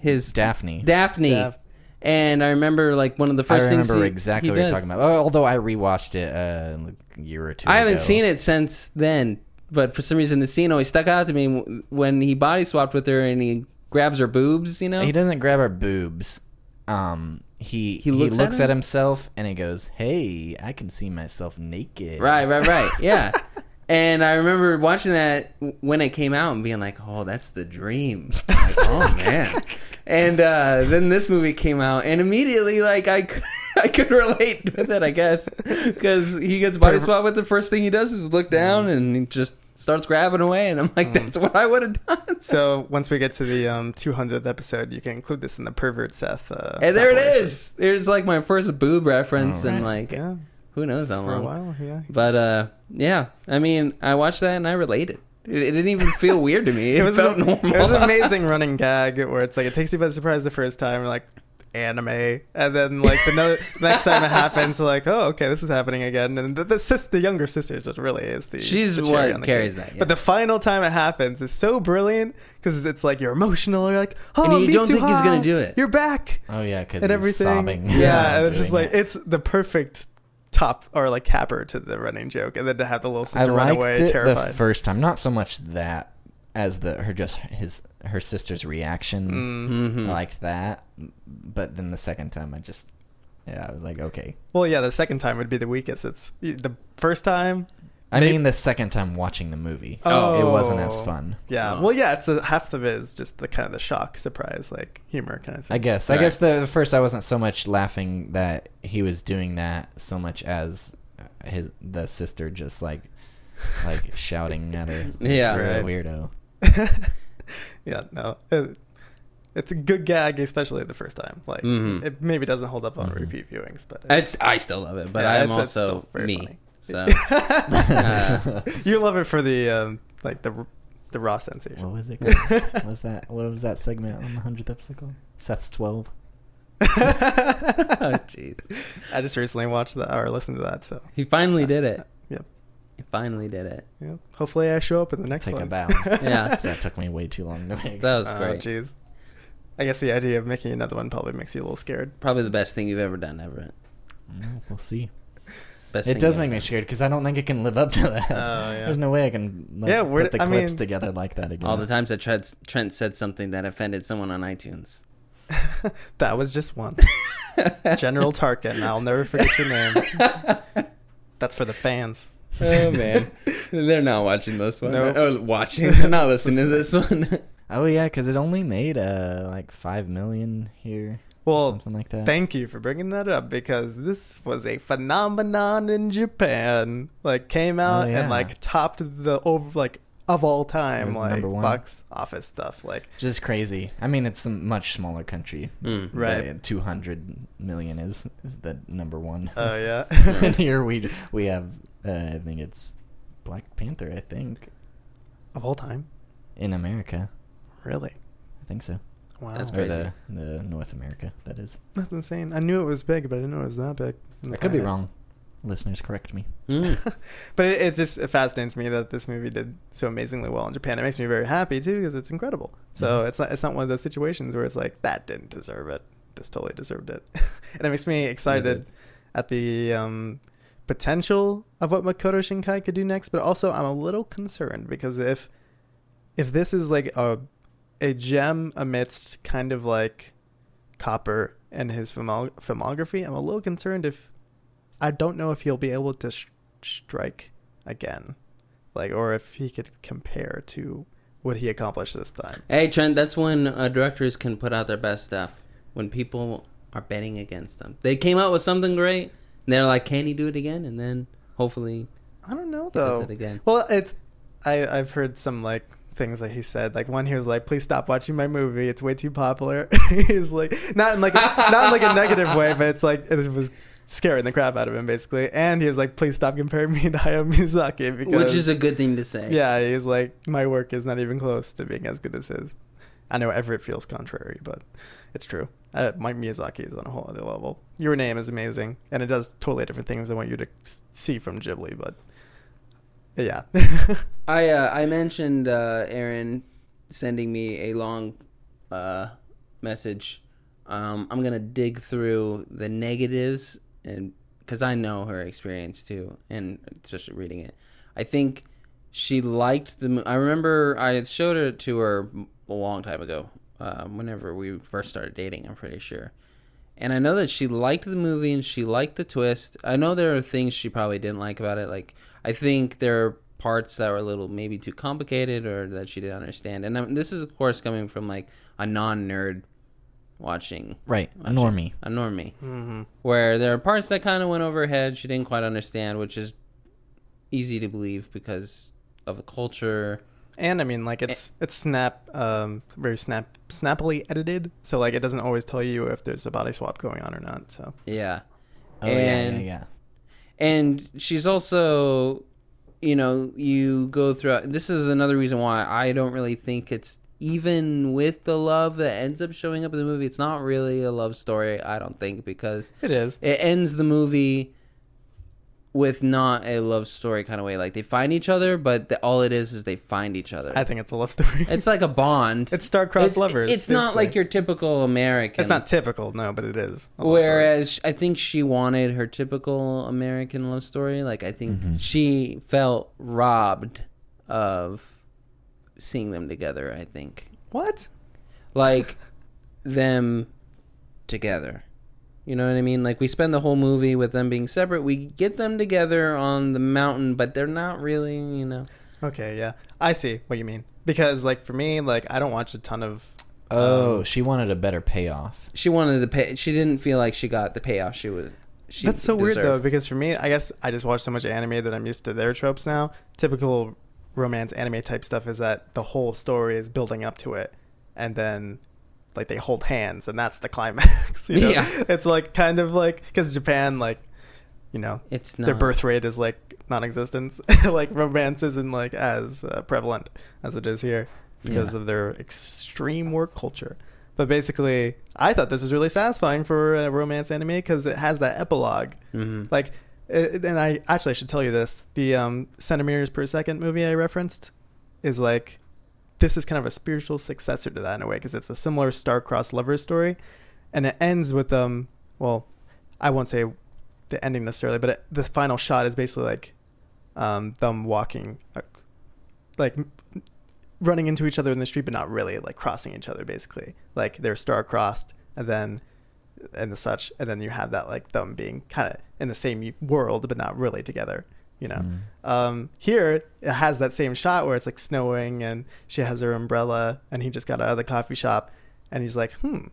Speaker 3: his
Speaker 2: Daphne.
Speaker 3: Daphne.
Speaker 4: Daph-
Speaker 3: And I remember like one of the
Speaker 2: I
Speaker 3: first things I
Speaker 2: remember
Speaker 3: he-
Speaker 2: exactly
Speaker 3: he
Speaker 2: what you're
Speaker 3: does.
Speaker 2: talking about. Oh, Although I rewatched it uh, like a year or two.
Speaker 3: I haven't
Speaker 2: ago.
Speaker 3: seen it since then, but for some reason the scene always stuck out to me w- when he body swapped with her and he grabs her boobs. You know,
Speaker 2: He doesn't grab her boobs. Um, he he
Speaker 3: looks
Speaker 2: looks,
Speaker 3: at
Speaker 2: at, himself and he goes, "Hey, I can see myself naked."
Speaker 3: right, right, right. Yeah. And I remember watching that when it came out and being like, "Oh, that's the dream." Like, oh man. And uh, then this movie came out, and immediately, like, I, I could relate with it, I guess, because he gets body swapped with the first thing he does is look down and he just starts grabbing away, and I'm like, that's what I would have done.
Speaker 4: So once we get to the um, 200th episode, you can include this in the pervert Seth. Uh,
Speaker 3: And there it is. There's like my first boob reference, and like,
Speaker 4: Yeah,
Speaker 3: who knows how long?
Speaker 4: for a while. Yeah.
Speaker 3: But uh, yeah, I mean, I watched that and I related. It, it didn't even feel weird to me. It,
Speaker 4: It was
Speaker 3: felt
Speaker 4: an,
Speaker 3: normal.
Speaker 4: It was an amazing running gag where it's like it takes you by surprise the first time, like anime, and then like the no- next time it happens, like oh okay, this is happening again, and the the, sis, the younger sisters it really is the
Speaker 3: She's
Speaker 4: the cherry
Speaker 3: what
Speaker 4: on the
Speaker 3: carries
Speaker 4: cake.
Speaker 3: that, yeah.
Speaker 4: But the final time it happens is so brilliant because it's like you're emotional, you're like oh
Speaker 3: And you don't think he's gonna do it.
Speaker 4: You're back
Speaker 2: Oh yeah, because
Speaker 4: and everything.
Speaker 2: sobbing.
Speaker 4: Yeah, and it's just like
Speaker 2: it.
Speaker 4: it's the perfect top or like capper to the running joke, and then to have the little
Speaker 2: I
Speaker 4: sister run away
Speaker 2: it the
Speaker 4: terrified.
Speaker 2: first time. Not so much that as the her just his her sister's reaction.
Speaker 3: Mhm.
Speaker 2: I liked that, but then the second time, I just yeah, I was like, okay.
Speaker 4: Well, yeah, the second time would be the weakest. It's the first time.
Speaker 2: I
Speaker 4: They-
Speaker 2: mean, the second time watching the movie,
Speaker 4: Oh.
Speaker 2: it wasn't as fun.
Speaker 4: Yeah,
Speaker 3: Oh.
Speaker 4: well, yeah, it's a, half of it is just the kind of the shock, surprise, like humor kind of thing.
Speaker 2: I guess.
Speaker 3: Right.
Speaker 2: I guess the, the first I wasn't so much laughing that he was doing that so much as his the sister just like like shouting at her.
Speaker 3: Yeah.
Speaker 2: You're a
Speaker 4: Right.
Speaker 2: weirdo.
Speaker 4: yeah, no, it, it's a good gag, especially the first time. Like,
Speaker 3: Mhm.
Speaker 4: it maybe doesn't hold up on
Speaker 2: Mhm.
Speaker 4: repeat viewings, but
Speaker 3: It's, I still love it, but
Speaker 4: Yeah,
Speaker 3: I'm
Speaker 4: it's- it's
Speaker 3: also
Speaker 4: still very
Speaker 3: me.
Speaker 4: funny.
Speaker 3: So uh,
Speaker 4: you love it for the um, like the the raw sensation.
Speaker 2: What was it? Called? what was that? What was that segment on the hundredth episode called? Seth's twelve.
Speaker 3: oh jeez,
Speaker 4: I just recently watched that or listened to that, so
Speaker 3: he finally did it.
Speaker 4: Yep.
Speaker 3: He finally did it.
Speaker 4: yeah. Hopefully, I show up in the next
Speaker 2: Take
Speaker 4: one.
Speaker 2: a bow.
Speaker 3: Yeah.
Speaker 2: that took me way too long to make.
Speaker 3: That was
Speaker 4: Oh,
Speaker 3: great.
Speaker 4: jeez. I guess the idea of making another one probably makes you a little scared.
Speaker 3: Probably the best thing you've ever done, Everett.
Speaker 2: Mm, we'll see.
Speaker 3: Best
Speaker 2: It does
Speaker 3: you've
Speaker 2: make me scared because I don't think it can live up to that.
Speaker 4: Oh, yeah.
Speaker 2: There's no way I can like,
Speaker 4: Yeah, where-
Speaker 2: put the
Speaker 4: I
Speaker 2: clips
Speaker 4: mean-
Speaker 2: together like that again.
Speaker 3: All the times that Trent, Trent said something that offended someone on iTunes.
Speaker 4: That was just one. General Tarkin. I'll never forget your name. That's for the fans.
Speaker 3: Oh man, they're not watching this one.
Speaker 4: Nope.
Speaker 3: Oh, watching. They're not listening to this one.
Speaker 2: Oh yeah, because it only made uh like five million here.
Speaker 4: Well,
Speaker 2: something like that.
Speaker 4: Thank you for bringing that up because this was a phenomenon in Japan. Like came out
Speaker 2: yeah.
Speaker 4: and like topped the over like of all time like box office stuff. Like
Speaker 2: Just crazy. I mean, it's a much smaller country.
Speaker 3: Mm.
Speaker 4: Right.
Speaker 2: Two hundred million is, is the number one.
Speaker 4: oh yeah.
Speaker 2: and here we we have uh, I think it's Black Panther. I think
Speaker 4: of all time.
Speaker 2: in America.
Speaker 4: Really?
Speaker 2: I think so.
Speaker 4: Wow.
Speaker 3: That's
Speaker 2: Or the the North America. That is.
Speaker 4: That's insane. I knew it was big, but I didn't know it was that big. in the
Speaker 2: I could be wrong. Listeners, correct me.
Speaker 3: Mm.
Speaker 4: But it, it just it fascinates me that this movie did so amazingly well in Japan. It makes me very happy too because it's incredible. So
Speaker 2: Mhm.
Speaker 4: it's not it's not one of those situations where it's like that didn't deserve it. This totally deserved it, and it makes me excited at the um, potential of what Makoto Shinkai could do next. But also, I'm a little concerned because if if this is like a a gem amidst kind of like Copper and his filmo- filmography, I'm a little concerned if I don't know if he'll be able to sh- strike again. like, or if he could compare to what he accomplished this time.
Speaker 3: Hey Trent, that's when uh, directors can put out their best stuff. When people are betting against them, they came out with something great, and they're like, "Can he do it again?" And then hopefully,
Speaker 4: I don't know though.
Speaker 3: again.
Speaker 4: Well, it's I I've heard some like things that he said. Like one, he was like, "Please stop watching my movie. It's way too popular." He's like, not in like not in like a negative way, but it's like it was scaring the crap out of him basically. And he was like, "Please stop comparing me to Hayao Miyazaki," because
Speaker 3: Which is a good thing to say.
Speaker 4: yeah, he's like, my work is not even close to being as good as his. I know Everett feels contrary, but it's true. Uh, Mike Miyazaki is on a whole other level. Your Name is amazing, and it does totally different things than what you'd see from Ghibli, but yeah.
Speaker 3: I uh, I mentioned uh, Erin sending me a long uh, message. Um, I'm gonna dig through the negatives and because I know her experience too, and especially reading it. I think she liked the. I remember I showed it to her a long time ago, uh, whenever we first started dating. I'm pretty sure. And I know that she liked the movie and she liked the twist. I know there are things she probably didn't like about it. Like I think there are parts that were a little maybe too complicated or that she didn't understand. And um, this is of course coming from like a non-nerd watching
Speaker 2: Right, a normie.
Speaker 3: a normie,
Speaker 4: hmm
Speaker 3: where there are parts that kind of went over her head. She didn't quite understand, which is easy to believe because of the culture.
Speaker 4: And I mean, like it's it's snap, um, very snap, snappily edited. So like it doesn't always tell you if there's a body swap going on or not. So
Speaker 3: Yeah.
Speaker 2: Oh yeah, yeah,
Speaker 3: And-
Speaker 2: yeah.
Speaker 3: and she's also you know you go through this is another reason why i don't really think it's even with the love that ends up showing up in the movie it's not really a love story i don't think because
Speaker 4: it is.
Speaker 3: it ends the movie with not a love story kind of way like they find each other but the, all it is is they find each other
Speaker 4: I think it's a love story.
Speaker 3: it's like a bond
Speaker 4: It's star-crossed
Speaker 3: It's-
Speaker 4: lovers,
Speaker 3: it's not like your typical american
Speaker 4: It's not typical, no, but it is. a love story.
Speaker 3: Whereas I think she wanted her typical American love story. Like I think mm-hmm. she felt robbed of seeing them together. I think
Speaker 4: what?
Speaker 3: like them together. You know what I mean? Like we spend the whole movie with them being separate. We get them together on the mountain, but they're not really. You know.
Speaker 4: Okay, yeah, I see what you mean. Because like for me, like I don't watch a ton of.
Speaker 2: Oh,
Speaker 4: um,
Speaker 2: she wanted a better payoff.
Speaker 3: She wanted the pay. She didn't feel like she got the payoff she was. She
Speaker 4: That's so weird though, because for me, I guess I just watch so much anime that I'm used to their tropes now. Typical romance anime type stuff is that the whole story is building up to it, and then like they hold hands, and that's the climax. You know?
Speaker 3: Yeah.
Speaker 4: it's like kind of like because Japan, like you know,
Speaker 3: It's not
Speaker 4: their birth rate is like non-existent. like romance isn't like as uh, prevalent as it is here because
Speaker 3: Yeah.
Speaker 4: of their extreme work culture. But basically, I thought this was really satisfying for a romance anime because it has that epilogue.
Speaker 3: Mhm.
Speaker 4: Like, it, and I actually I should tell you this: the um, centimeters per second movie I referenced is like this is kind of a spiritual successor to that in a way because it's a similar star-crossed lovers story, and it ends with um. Well, I won't say the ending necessarily, but it, the final shot is basically like um, them walking, like running into each other in the street, but not really like crossing each other. Basically, like they're star-crossed, and then and the such, and then you have that like them being kind of in the same world, but not really together. You know, um, here it has that same shot where it's like snowing, and she has her umbrella, and he just got out of the coffee shop, and he's like, hmm,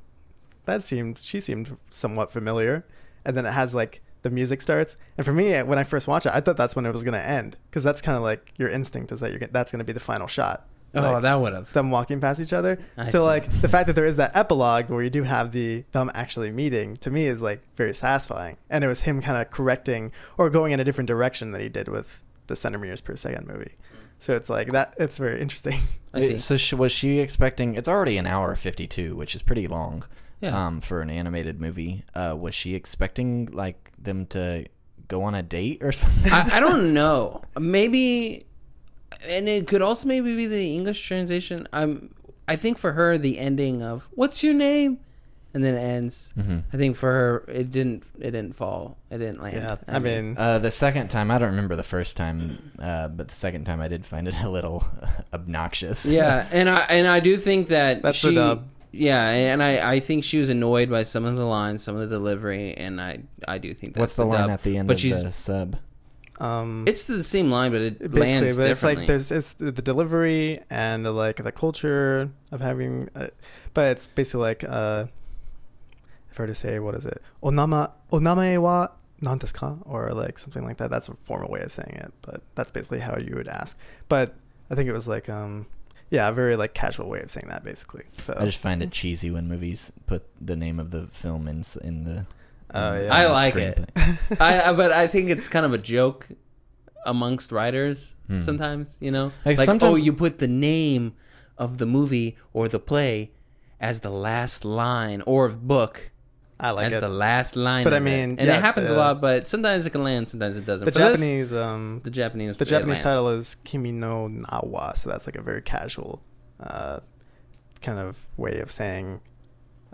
Speaker 4: that seemed she seemed somewhat familiar. And then it has like the music starts. And for me when i first watched it i thought that's when it was going to end because that's kind of like your instinct is that you're that's going to be the final shot
Speaker 3: Oh,
Speaker 4: Like,
Speaker 3: that would have.
Speaker 4: them walking past each other
Speaker 3: I
Speaker 4: so
Speaker 3: see.
Speaker 4: like the fact that there is that epilogue where you do have the them actually meeting to me is like very satisfying and it was him kind of correcting or going in a different direction than he did with the centimeters per second movie so it's like that it's very interesting
Speaker 3: I see.
Speaker 2: It- so she, was she expecting? It's already an hour fifty-two, which is pretty long.
Speaker 3: Yeah.
Speaker 2: Um, for an animated movie, uh, was she expecting like them to go on a date or something?
Speaker 3: I, I don't know. Maybe, and it could also maybe be the English translation. I'm. I think for her, the ending of "What's your name," and then it ends.
Speaker 2: Mm-hmm.
Speaker 3: I think for her, it didn't. It didn't fall. It didn't land.
Speaker 4: yeah i mean
Speaker 2: Uh, the second time, I don't remember the first time, uh, but the second time I did find it a little obnoxious.
Speaker 3: yeah, and I and I do think that
Speaker 4: That's the
Speaker 3: she,
Speaker 4: dub.
Speaker 3: Yeah, and I, I think she was annoyed by some of the lines, some of the delivery, and I I do think that's
Speaker 2: What's the, line
Speaker 3: dub.
Speaker 2: at the end
Speaker 3: but
Speaker 2: of
Speaker 3: she's,
Speaker 2: the sub?
Speaker 4: Um,
Speaker 3: It's the same line, but it
Speaker 4: basically,
Speaker 3: lands
Speaker 4: but it's like there's it's the delivery and uh, like the culture of having, uh, but it's basically like uh, if I were to say what is it, onama onamae wa nan desu ka? or like something like that. That's a formal way of saying it, but that's basically how you would ask. But I think it was like um, yeah, a very like casual way of saying that basically. So
Speaker 2: I just find it cheesy when movies put the name of the film in in the.
Speaker 4: Oh, yeah.
Speaker 3: I like it. I, I but I think it's kind of a joke amongst writers
Speaker 2: Hmm.
Speaker 3: sometimes. You know,
Speaker 2: Like,
Speaker 3: like, oh, you put the name of the movie or the play as the last line or book
Speaker 4: I like
Speaker 3: as
Speaker 4: it.
Speaker 3: the last line.
Speaker 4: But I
Speaker 3: of it.
Speaker 4: mean,
Speaker 3: and
Speaker 4: yeah,
Speaker 3: it happens a lot. But sometimes it can land, sometimes it doesn't.
Speaker 4: the
Speaker 3: For this,
Speaker 4: Japanese um
Speaker 3: the Japanese,
Speaker 4: the
Speaker 3: it
Speaker 4: Japanese
Speaker 3: lands.
Speaker 4: title is Kimi no Na wa, so that's like a very casual uh, kind of way of saying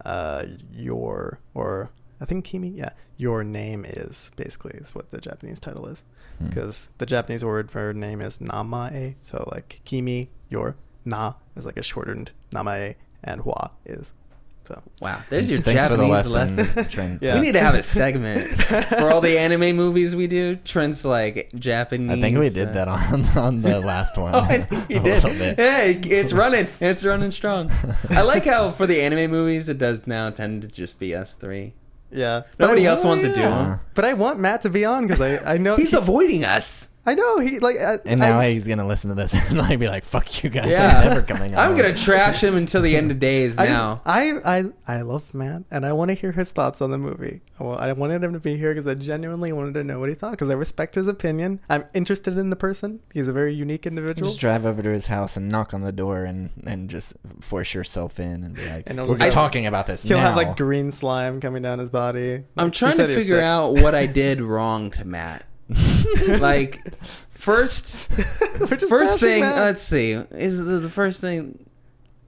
Speaker 4: uh, your or I think Kimi, yeah, your name is basically is what the Japanese title is
Speaker 2: Hmm.
Speaker 4: because the Japanese word for name is namae, so like Kimi, your na is like a shortened namae, and wa is so.
Speaker 3: Wow, there's your
Speaker 2: Thanks for the
Speaker 3: Japanese
Speaker 2: lesson.
Speaker 3: lesson.
Speaker 4: Yeah.
Speaker 3: We need to have a segment for all the anime movies we do. Trent's like Japanese.
Speaker 2: I think we did
Speaker 3: uh,
Speaker 2: that on on the last one.
Speaker 3: Oh, I think you
Speaker 2: a
Speaker 3: did.
Speaker 2: little.
Speaker 3: Hey, it's running. It's running strong. I like how for the anime movies, it does now tend to just be us three.
Speaker 4: Yeah,
Speaker 3: Nobody else wants to do
Speaker 2: yeah.
Speaker 3: them.
Speaker 4: But I want Matt to be on because I I know
Speaker 3: He's
Speaker 4: he-
Speaker 3: avoiding us.
Speaker 4: I know he like I,
Speaker 2: And now
Speaker 4: I,
Speaker 2: he's gonna listen to this and like be like, "Fuck you guys,
Speaker 3: Yeah.
Speaker 2: I'm never coming on."
Speaker 3: I'm gonna trash him until the end of days
Speaker 4: I
Speaker 3: now.
Speaker 4: just I I I love Matt and I want to hear his thoughts on the movie. I wa- I wanted him to be here because I genuinely wanted to know what he thought because I respect his opinion. I'm interested in the person. He's a very unique individual.
Speaker 2: Just drive over to his house and knock on the door and and just force yourself in and be like,
Speaker 4: And he'll
Speaker 2: "We're
Speaker 4: just have-
Speaker 2: talking about this
Speaker 4: He'll
Speaker 2: now."
Speaker 4: have like green slime coming down his body.
Speaker 3: I'm trying to
Speaker 4: said he was
Speaker 3: figure out what I did wrong to Matt. like, first, first thing.
Speaker 4: Matt.
Speaker 3: Let's see. Is the, the first thing?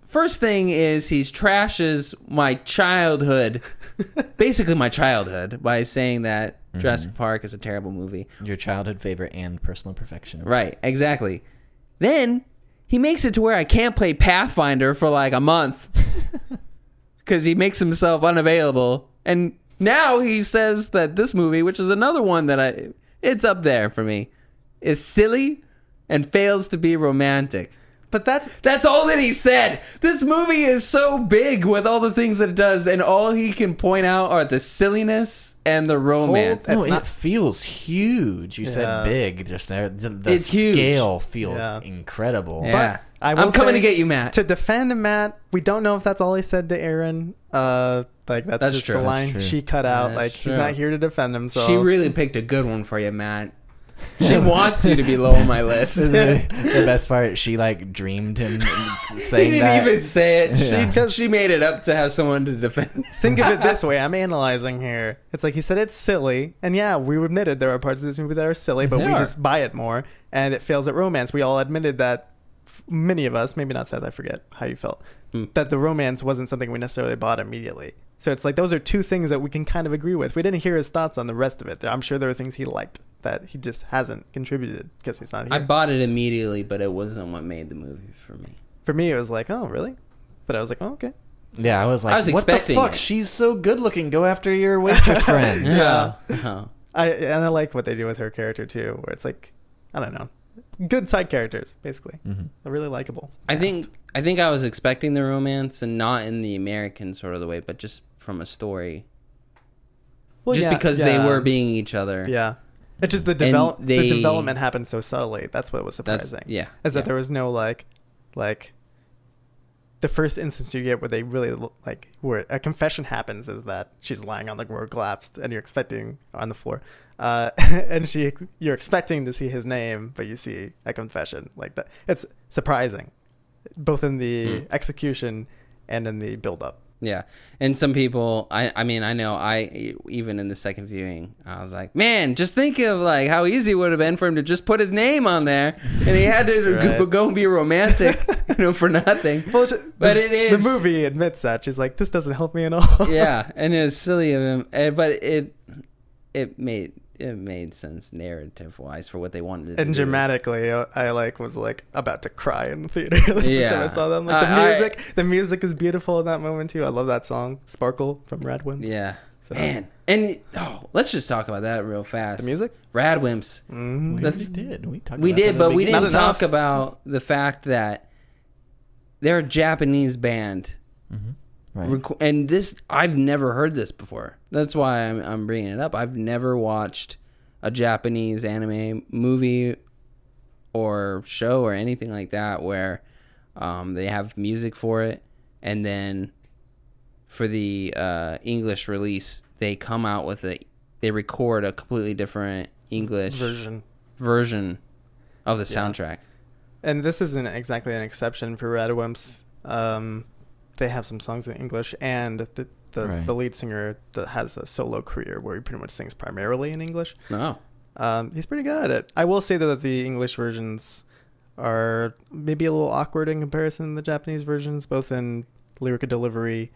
Speaker 3: First thing is he's trashes my childhood, basically my childhood, by saying that
Speaker 2: Mm-hmm.
Speaker 3: Jurassic Park is a terrible movie.
Speaker 2: your childhood favorite and personal perfection.
Speaker 3: Right, exactly. Then he makes it to where I can't play Pathfinder for like a month because he makes himself unavailable. And now he says that this movie, which is another one that I, it's up there for me, is silly and fails to be romantic.
Speaker 4: but that's
Speaker 3: That's all that he said. This movie is so big with all the things that it does, and all he can point out are the silliness and the romance.
Speaker 4: Hold-
Speaker 2: No,
Speaker 4: It's
Speaker 2: it feels huge. You
Speaker 4: Yeah.
Speaker 2: said big just there. The, the
Speaker 3: It's huge.
Speaker 2: scale feels
Speaker 4: Yeah.
Speaker 2: incredible.
Speaker 3: yeah,
Speaker 4: I
Speaker 3: I'm
Speaker 4: will
Speaker 3: coming
Speaker 4: say
Speaker 3: to get you, Matt.
Speaker 4: to defend Matt, we don't know if that's all he said to Erin. Uh, like that's,
Speaker 3: That's
Speaker 4: just
Speaker 3: true.
Speaker 4: the
Speaker 3: That's
Speaker 4: line
Speaker 2: true.
Speaker 4: she cut out.
Speaker 3: That's
Speaker 4: like he's
Speaker 3: true.
Speaker 4: not here to defend himself.
Speaker 3: She really picked a good one for you, Matt. She wants you to be low on my list. he
Speaker 2: the, the best part, she like dreamed him saying
Speaker 3: didn't
Speaker 2: that.
Speaker 3: even say it.
Speaker 2: Yeah.
Speaker 3: She, she made it up to have someone to defend.
Speaker 4: Think of it this way. I'm analyzing here. It's like he said it's silly, and yeah, we admitted there are parts of this movie that are silly, but
Speaker 3: They
Speaker 4: we
Speaker 3: are.
Speaker 4: just buy it more, and it fails at romance. We all admitted that. F- Many of us, maybe not Seth, I forget how you felt,
Speaker 3: Hmm.
Speaker 4: that the romance wasn't something we necessarily bought immediately. So it's like those are two things that we can kind of agree with. We didn't hear his thoughts on the rest of it. I'm sure there are things he liked that he just hasn't contributed because he's not here.
Speaker 3: I bought it immediately, but it wasn't what made the movie for me.
Speaker 4: For me, it was like, oh, really? But I was like, oh, okay.
Speaker 2: yeah, I was like,
Speaker 3: I was
Speaker 2: what the
Speaker 3: expecting
Speaker 2: fuck?
Speaker 3: it.
Speaker 2: She's so good looking. Go after your waitress friend.
Speaker 4: Yeah.
Speaker 3: Oh.
Speaker 4: I and I like what they do with her character too, where it's like, I don't know, good side characters basically.
Speaker 2: Mm-hmm.
Speaker 4: They're really likable.
Speaker 3: I think I think I was expecting the romance and not in the American sort of the way, but just from a story.
Speaker 4: Well,
Speaker 3: just
Speaker 4: yeah,
Speaker 3: because
Speaker 4: yeah,
Speaker 3: they were being each other.
Speaker 4: yeah. It's just the develop
Speaker 3: they-
Speaker 4: the development happened so subtly. That's what was surprising.
Speaker 3: yeah.
Speaker 4: is that there was no like, like. The first instance you get where they really like where a confession happens is that she's lying on the floor collapsed and you're expecting on the floor, uh, and she you're expecting to see his name but you see a confession like that. It's surprising, both in the
Speaker 3: Hmm.
Speaker 4: execution and in the build up.
Speaker 3: Yeah, and some people, I, I mean, I know, I even in the second viewing, I was like, man, just think of like how easy it would have been for him to just put his name on there, and he had to go,
Speaker 4: Right.
Speaker 3: go and be romantic, you know, for nothing.
Speaker 4: Well,
Speaker 3: But
Speaker 4: the,
Speaker 3: it is-
Speaker 4: the movie admits that she's like, this doesn't help me at all.
Speaker 3: yeah, and it's silly of him, eh, but it it made it made sense narrative wise for what they wanted to do.
Speaker 4: and dramatically, uh, I like was like about to cry in the theater. the first
Speaker 3: Yeah.
Speaker 4: time I saw them. Like the
Speaker 3: I- I-
Speaker 4: music, the music is beautiful in that moment too. I love that song, "Sparkle" from Radwimps.
Speaker 3: Yeah,
Speaker 4: So,
Speaker 3: Man, and oh, let's just talk about that real fast.
Speaker 4: the music.
Speaker 3: Radwimps.
Speaker 4: Mm-hmm.
Speaker 2: We
Speaker 3: The-
Speaker 2: did. We talked.
Speaker 3: We
Speaker 2: about
Speaker 3: did, but we didn't
Speaker 4: Not
Speaker 3: talk
Speaker 4: enough.
Speaker 3: about the fact that they're a Japanese band.
Speaker 2: Right.
Speaker 3: And this, I've never heard this before. That's why I'm, I'm bringing it up. I've never watched a Japanese anime movie or show or anything like that where um, they have music for it, and then for the uh, English release, they come out with a, they record a completely different English
Speaker 4: version.
Speaker 3: version of the
Speaker 4: Yeah.
Speaker 3: soundtrack.
Speaker 4: And this isn't exactly an exception for Radwimps. Um, they have some songs in English, and the the,
Speaker 2: Right.
Speaker 4: the lead singer that has a solo career where he pretty much sings primarily in English.
Speaker 3: No.
Speaker 4: Um, he's pretty good at it. I will say though that the English versions are maybe a little awkward in comparison to the Japanese versions, both in lyric delivery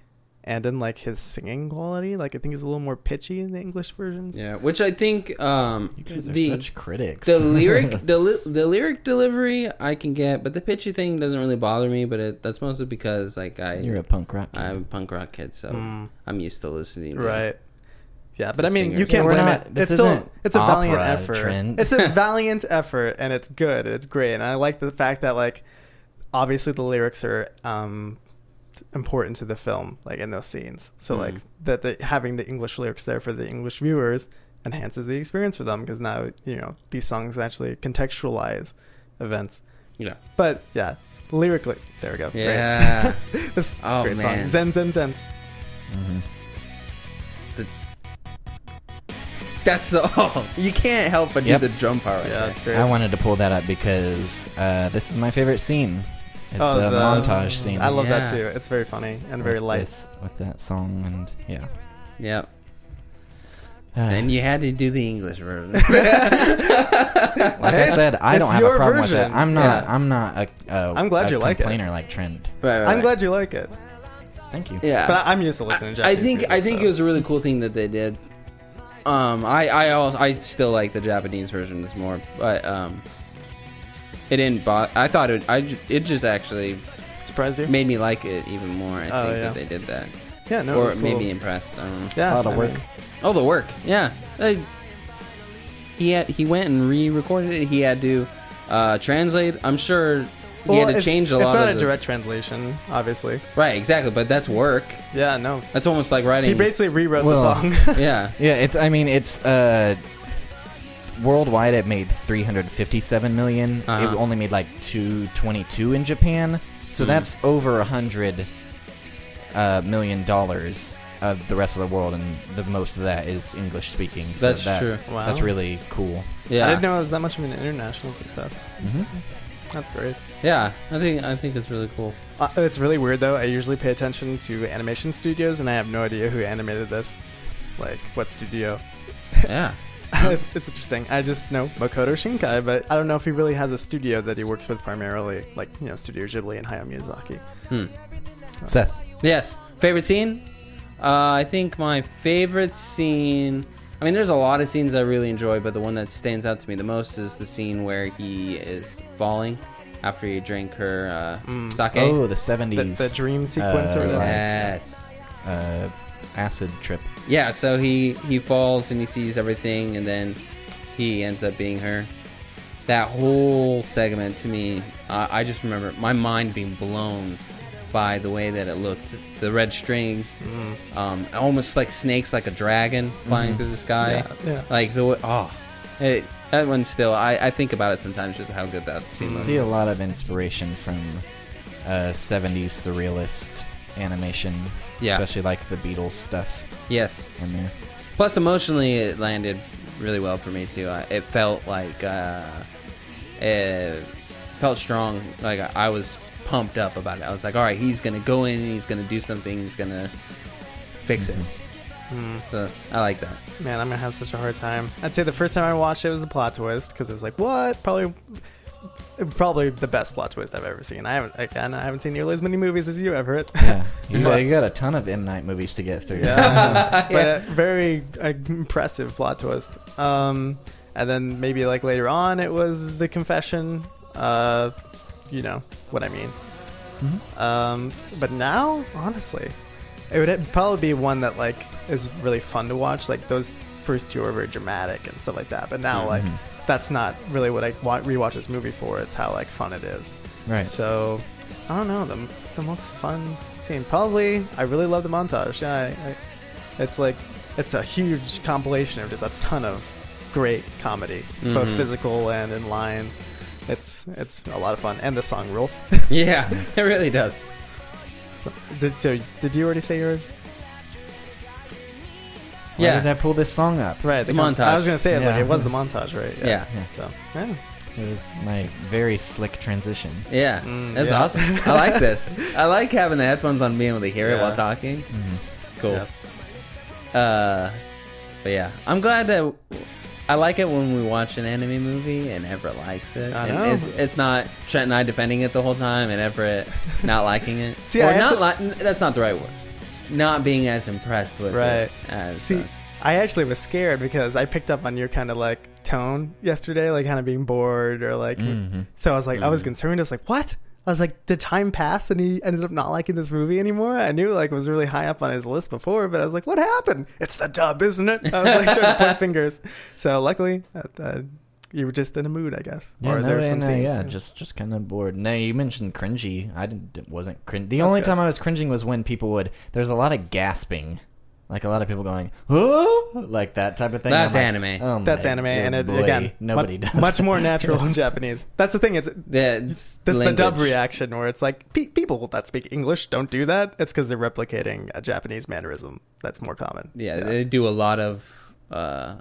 Speaker 4: and in like his singing quality. Like I think he's a little more pitchy in the English versions.
Speaker 3: Yeah, which I think um,
Speaker 2: You guys are
Speaker 3: the
Speaker 2: such critics.
Speaker 3: the lyric the li- the lyric delivery I can get, but the pitchy thing doesn't really bother me. But it, that's mostly because like I
Speaker 2: You're a punk rock. Kid.
Speaker 3: I'm a punk rock kid, so
Speaker 4: Mm,
Speaker 3: I'm used to listening. To,
Speaker 4: right. Yeah, but I mean, you can't
Speaker 2: Yeah,
Speaker 4: blame
Speaker 2: not-
Speaker 4: it. It's still it's a valiant effort.
Speaker 2: Trent.
Speaker 4: It's a valiant effort, and it's good. It's great, and I like the fact that like obviously the lyrics are um important to the film, like in those scenes. So
Speaker 3: Mhm.
Speaker 4: like that the, having the English lyrics there for the English viewers enhances the experience for them because now you know these songs actually contextualize events.
Speaker 3: Yeah.
Speaker 4: But yeah, lyrically, there we go. Great.
Speaker 3: Yeah.
Speaker 4: this
Speaker 3: Oh,
Speaker 4: great song.
Speaker 3: man.
Speaker 4: Zen Zen Zen.
Speaker 2: Mhm.
Speaker 3: That's all. You can't help but
Speaker 2: Yep.
Speaker 3: do the drum part. Right
Speaker 4: Yeah,
Speaker 3: there.
Speaker 4: that's great.
Speaker 2: I wanted to pull that up because uh, this is my favorite scene. It's
Speaker 4: Oh,
Speaker 2: the,
Speaker 4: the-
Speaker 2: montage scene.
Speaker 4: I love that too. It's very funny and very light.
Speaker 2: this- with that song and yeah.
Speaker 3: Yep.
Speaker 2: Uh,
Speaker 3: And you had to do the English version.
Speaker 2: like I said, I don't have a
Speaker 4: your
Speaker 2: problem with
Speaker 4: version.
Speaker 2: it. I'm not.
Speaker 3: Yeah.
Speaker 2: I'm not a. a
Speaker 4: I'm glad
Speaker 2: a
Speaker 4: you like it.
Speaker 2: complainer like Trent.
Speaker 3: right, right,
Speaker 4: I'm
Speaker 3: right.
Speaker 4: glad you like it.
Speaker 2: Thank you.
Speaker 3: Yeah.
Speaker 4: But I, I'm used to listening to
Speaker 3: I think
Speaker 4: music,
Speaker 3: I think
Speaker 4: so.
Speaker 3: it was a really cool thing that they did. Um, I I also I still like the Japanese versions more, but um, it didn't. Bo- I thought it. I it just actually
Speaker 4: surprised you.
Speaker 3: made me like it even more. I
Speaker 4: Oh,
Speaker 3: think
Speaker 4: yeah.
Speaker 3: that they did that,
Speaker 4: Yeah, no,
Speaker 3: or
Speaker 4: it's
Speaker 3: it
Speaker 4: cool.
Speaker 3: made me impressed. I don't know.
Speaker 4: yeah,
Speaker 2: A lot of
Speaker 4: I
Speaker 2: work.
Speaker 4: mean,
Speaker 3: Oh, the work. Yeah. Uh, he had, he went and re-recorded it. He had to uh, translate. I'm sure he
Speaker 4: well,
Speaker 3: had to
Speaker 4: it's-
Speaker 3: change a lot.
Speaker 4: It's
Speaker 3: lot
Speaker 4: not
Speaker 3: of
Speaker 4: a
Speaker 3: the-
Speaker 4: direct translation, obviously.
Speaker 3: Right, exactly. But that's work.
Speaker 4: Yeah, no.
Speaker 3: That's almost like writing.
Speaker 4: He basically rewrote
Speaker 2: Well,
Speaker 4: the song.
Speaker 3: yeah.
Speaker 2: Yeah, it's. I mean, it's. Uh, worldwide, it made 357 million.
Speaker 3: Uh-huh.
Speaker 2: It only made like 222 in Japan. So
Speaker 3: Hmm.
Speaker 2: that's over a hundred uh, million dollars of the rest of the world, and the most of that is English speaking. So
Speaker 3: That's
Speaker 2: that-
Speaker 3: true.
Speaker 4: wow.
Speaker 2: That's really cool.
Speaker 3: Yeah.
Speaker 4: I didn't know it was that much of an international success.
Speaker 2: hmm
Speaker 4: That's great.
Speaker 3: Yeah, I think I think it's really cool.
Speaker 4: Uh, it's really weird though. I usually pay attention to animation studios, and I have no idea who animated this. Like what studio?
Speaker 3: Yeah.
Speaker 4: it's, it's interesting. I just know Makoto Shinkai, but I don't know if he really has a studio that he works with primarily, like you know Studio Ghibli and Hayao Miyazaki.
Speaker 3: Hmm.
Speaker 2: Seth.
Speaker 3: Yes. Favorite scene? Uh, I think my favorite scene. I mean, there's a lot of scenes I really enjoy, but the one that stands out to me the most is the scene where he is falling after he drank her uh,
Speaker 4: Mm.
Speaker 3: sake.
Speaker 2: Oh, the
Speaker 4: The,
Speaker 2: 70s.
Speaker 4: the dream sequence
Speaker 2: uh,
Speaker 4: or whatever.
Speaker 3: yes.
Speaker 2: uh, acid trip.
Speaker 3: Yeah. So he he falls and he sees everything, and then he ends up being her. That whole segment to me, uh, I just remember my mind being blown by the way that it looked. The red string,
Speaker 4: Mm.
Speaker 3: um, almost like snakes, like a dragon flying
Speaker 2: Mhm.
Speaker 3: through the sky.
Speaker 4: Yeah, yeah.
Speaker 3: Like the way, oh, it, that one still. I, I think about it sometimes, just how good that scene
Speaker 2: You
Speaker 3: was.
Speaker 2: see a lot of inspiration from uh, 70s surrealist animation,
Speaker 3: Yeah.
Speaker 2: especially like the Beatles stuff
Speaker 3: Yes.
Speaker 2: in there.
Speaker 3: Plus, emotionally, it landed really well for me too. I, it felt like uh, it felt strong. Like I, I was pumped up about it. I was like, all right, he's gonna go in, he's gonna do something, he's gonna fix it.
Speaker 4: Mm.
Speaker 3: So I like that.
Speaker 4: Man, I'm gonna have such a hard time. I'd say the first time I watched it was the plot twist because it was like, what? Probably, probably the best plot twist I've ever seen. I haven't again, I haven't seen nearly as many movies as you, Everett.
Speaker 2: Yeah, you,
Speaker 4: But-
Speaker 2: got, you got a ton of M Night movies to get through.
Speaker 4: Yeah, but a very uh, impressive plot twist. Um, and then maybe like later on, it was the confession. Uh, you know what I mean.
Speaker 2: Mhm.
Speaker 4: Um, but now, honestly, it would probably be one that like is really fun to watch. Like those first two are very dramatic and stuff like that. But now like that's not really what I wa- rewatch this movie for. It's how like fun it is.
Speaker 2: Right.
Speaker 4: So I don't know the the most fun scene probably. I really love the montage. Yeah, I, I, it's like it's a huge compilation of just a ton of great comedy, both
Speaker 3: Mhm.
Speaker 4: physical and in lines. It's it's a lot of fun, and the song rules.
Speaker 3: Yeah, it really does.
Speaker 4: so, did, so did you already say yours?
Speaker 2: Why
Speaker 3: Yeah.
Speaker 2: did I pull this song up?
Speaker 4: Right,
Speaker 3: The
Speaker 4: com-
Speaker 3: montage.
Speaker 4: I was gonna say, I was
Speaker 2: Yeah.
Speaker 4: like, it was the montage, right?
Speaker 3: Yeah. yeah.
Speaker 4: So, yeah.
Speaker 2: It was my very slick transition.
Speaker 3: Yeah,
Speaker 4: Mm,
Speaker 3: that's
Speaker 4: yeah.
Speaker 3: awesome. I like this. I like having the headphones on, being able to hear it while talking.
Speaker 2: Mhm.
Speaker 3: It's cool.
Speaker 4: Yeah.
Speaker 3: Uh, but yeah, I'm glad that I like it when we watch an anime movie and Everett likes it.
Speaker 4: I
Speaker 3: and
Speaker 4: know.
Speaker 3: It's, it's not Trent and I defending it the whole time and Everett not liking it.
Speaker 4: See,
Speaker 3: or
Speaker 4: I
Speaker 3: not li- that's not the right word. Not being as impressed with
Speaker 4: Right.
Speaker 3: it
Speaker 4: See, I actually was scared because I picked up on your kind of like tone yesterday, like kind of being bored or like.
Speaker 2: Mhm.
Speaker 4: So I was like, I was
Speaker 3: Mhm.
Speaker 4: concerned. I was like, what? I was like, did time pass and he ended up not liking this movie anymore? I knew like it was really high up on his list before, but I was like, what happened? It's the dub, isn't it? I was like trying to point fingers. So luckily, uh, uh, you were just in a mood, I guess.
Speaker 2: Yeah,
Speaker 4: or
Speaker 2: no,
Speaker 4: there were some
Speaker 2: and, uh,
Speaker 4: scenes.
Speaker 2: yeah, just just kind of bored. No, you mentioned cringy. I didn't wasn't cringe. The
Speaker 4: That's
Speaker 2: only
Speaker 4: good.
Speaker 2: time I was cringing was when people would. There's a lot of gasping, like a lot of people going, "Oh," like that type of thing.
Speaker 3: That's
Speaker 2: like,
Speaker 3: anime.
Speaker 2: Oh
Speaker 4: That's
Speaker 2: my
Speaker 4: anime, and it,
Speaker 2: boy,
Speaker 4: again,
Speaker 2: nobody
Speaker 4: much,
Speaker 2: does
Speaker 4: much more natural in Japanese. That's the thing. It's
Speaker 3: that's
Speaker 4: That's the dub reaction where it's like pe- people that speak English don't do that. It's because they're replicating a Japanese mannerism that's more common.
Speaker 3: Yeah, they do a lot of uh,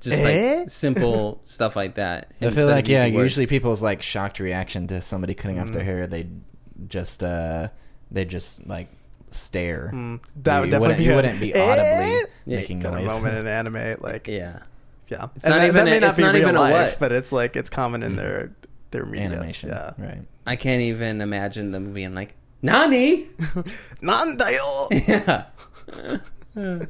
Speaker 3: just
Speaker 4: Eh?
Speaker 3: like simple stuff like that.
Speaker 2: I feel like yeah,
Speaker 3: words.
Speaker 2: usually people's like shocked reaction to somebody cutting off their
Speaker 4: Mm.
Speaker 2: hair, they just uh they just like stare.
Speaker 4: Mm, that
Speaker 2: You
Speaker 4: would definitely
Speaker 2: wouldn't-
Speaker 4: be
Speaker 2: you
Speaker 4: a-
Speaker 2: wouldn't be
Speaker 4: eh?
Speaker 2: audibly
Speaker 3: Yeah,
Speaker 2: making
Speaker 4: kind of
Speaker 2: noise.
Speaker 4: moment in anime. Like yeah,
Speaker 3: Yeah, It's
Speaker 4: and
Speaker 3: not
Speaker 4: that,
Speaker 3: even
Speaker 4: that
Speaker 3: a-
Speaker 4: may not
Speaker 3: it's
Speaker 4: be
Speaker 3: not
Speaker 4: real
Speaker 3: even
Speaker 4: life,
Speaker 3: what.
Speaker 4: but it's like it's common in their their media.
Speaker 2: Animation,
Speaker 4: Yeah,
Speaker 2: right?
Speaker 3: I can't even imagine them being like Nani.
Speaker 4: Nandayo.
Speaker 3: yeah,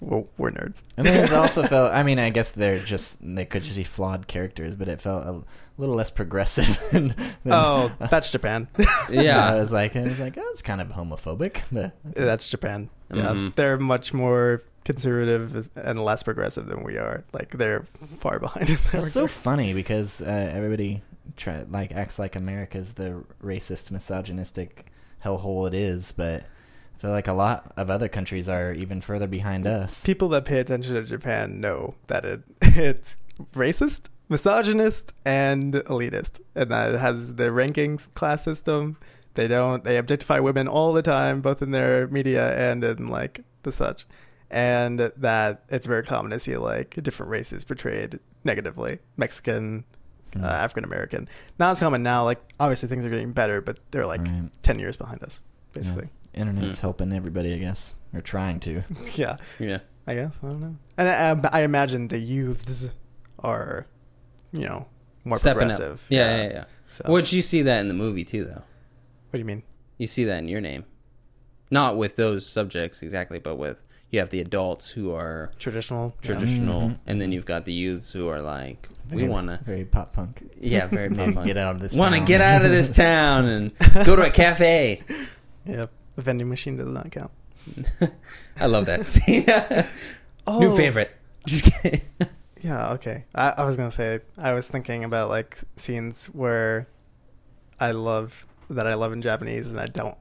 Speaker 4: well, we're nerds.
Speaker 2: I mean, it also felt. I mean, I guess they're just they could just be flawed characters, but it felt a little less progressive. Than, than-
Speaker 4: Oh, that's Japan.
Speaker 2: yeah, I
Speaker 3: yeah.
Speaker 2: was like, I was like, oh, it's kind of homophobic, but
Speaker 4: that's Japan. Yeah,
Speaker 3: Mhm.
Speaker 4: they're much more conservative and less progressive than we are. Like they're far behind. in that
Speaker 2: it's so funny because uh, everybody try like acts like America's the racist, misogynistic hellhole it is, but I feel like a lot of other countries are even further behind us.
Speaker 4: people that pay attention to Japan know that it it's racist, misogynist, and elitist, and that it has the rankings class system. They don't they objectify women all the time, both in their media and in like the such, and that it's very common to see like different races portrayed negatively, Mexican.
Speaker 2: Mm.
Speaker 4: Uh, African American. Not as common now. Like obviously things are getting better, but they're like
Speaker 2: Right.
Speaker 4: ten years behind us, basically.
Speaker 2: Internet's
Speaker 3: Mm.
Speaker 2: helping everybody, I guess, or trying to.
Speaker 4: Yeah.
Speaker 3: yeah.
Speaker 4: I guess I don't know. And I, I imagine the youths are, you know, more
Speaker 3: Stepping up.
Speaker 4: progressive.
Speaker 3: Yeah, yeah, yeah.
Speaker 4: So,
Speaker 3: Which you see that in the movie too, though.
Speaker 4: what do you mean?
Speaker 3: You see that in your name, not with those subjects exactly, but with you have the adults who are
Speaker 4: Traditional. yeah.
Speaker 3: traditional,
Speaker 2: Mhm.
Speaker 3: and then you've got the youths who are like, we
Speaker 2: Very-
Speaker 3: want to,
Speaker 2: very pop punk.
Speaker 3: yeah, very
Speaker 2: Maybe
Speaker 3: pop
Speaker 2: get out of this.
Speaker 3: Want to
Speaker 2: town.
Speaker 3: get out of this town and go to a cafe.
Speaker 4: Yep. The vending machine does not count.
Speaker 3: I love that scene.
Speaker 4: Oh,
Speaker 3: New favorite. Just kidding.
Speaker 4: Yeah. Okay. I, I was gonna say I was thinking about like scenes where I love that I love in Japanese and I don't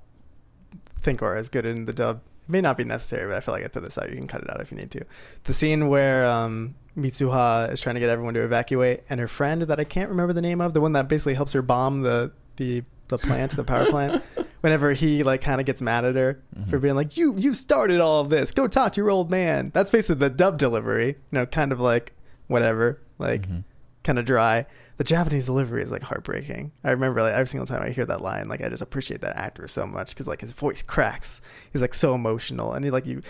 Speaker 4: think are as good in the dub. It may not be necessary, but I feel like I throw this out. You can cut it out if you need to. The scene where um, Mitsuha is trying to get everyone to evacuate, and her friend that I can't remember the name of, the one that basically helps her bomb the the the plant, the power plant. Whenever he like kind of gets mad at her for being like, "You you started all of this. Go talk to your old man." That's basically the dub delivery. You know, kind of like whatever, like
Speaker 2: Mhm.
Speaker 4: kind of dry. The Japanese delivery is like heartbreaking. I remember like every single time I hear that line, like I just appreciate that actor so much because like his voice cracks. He's like so emotional, and he like you.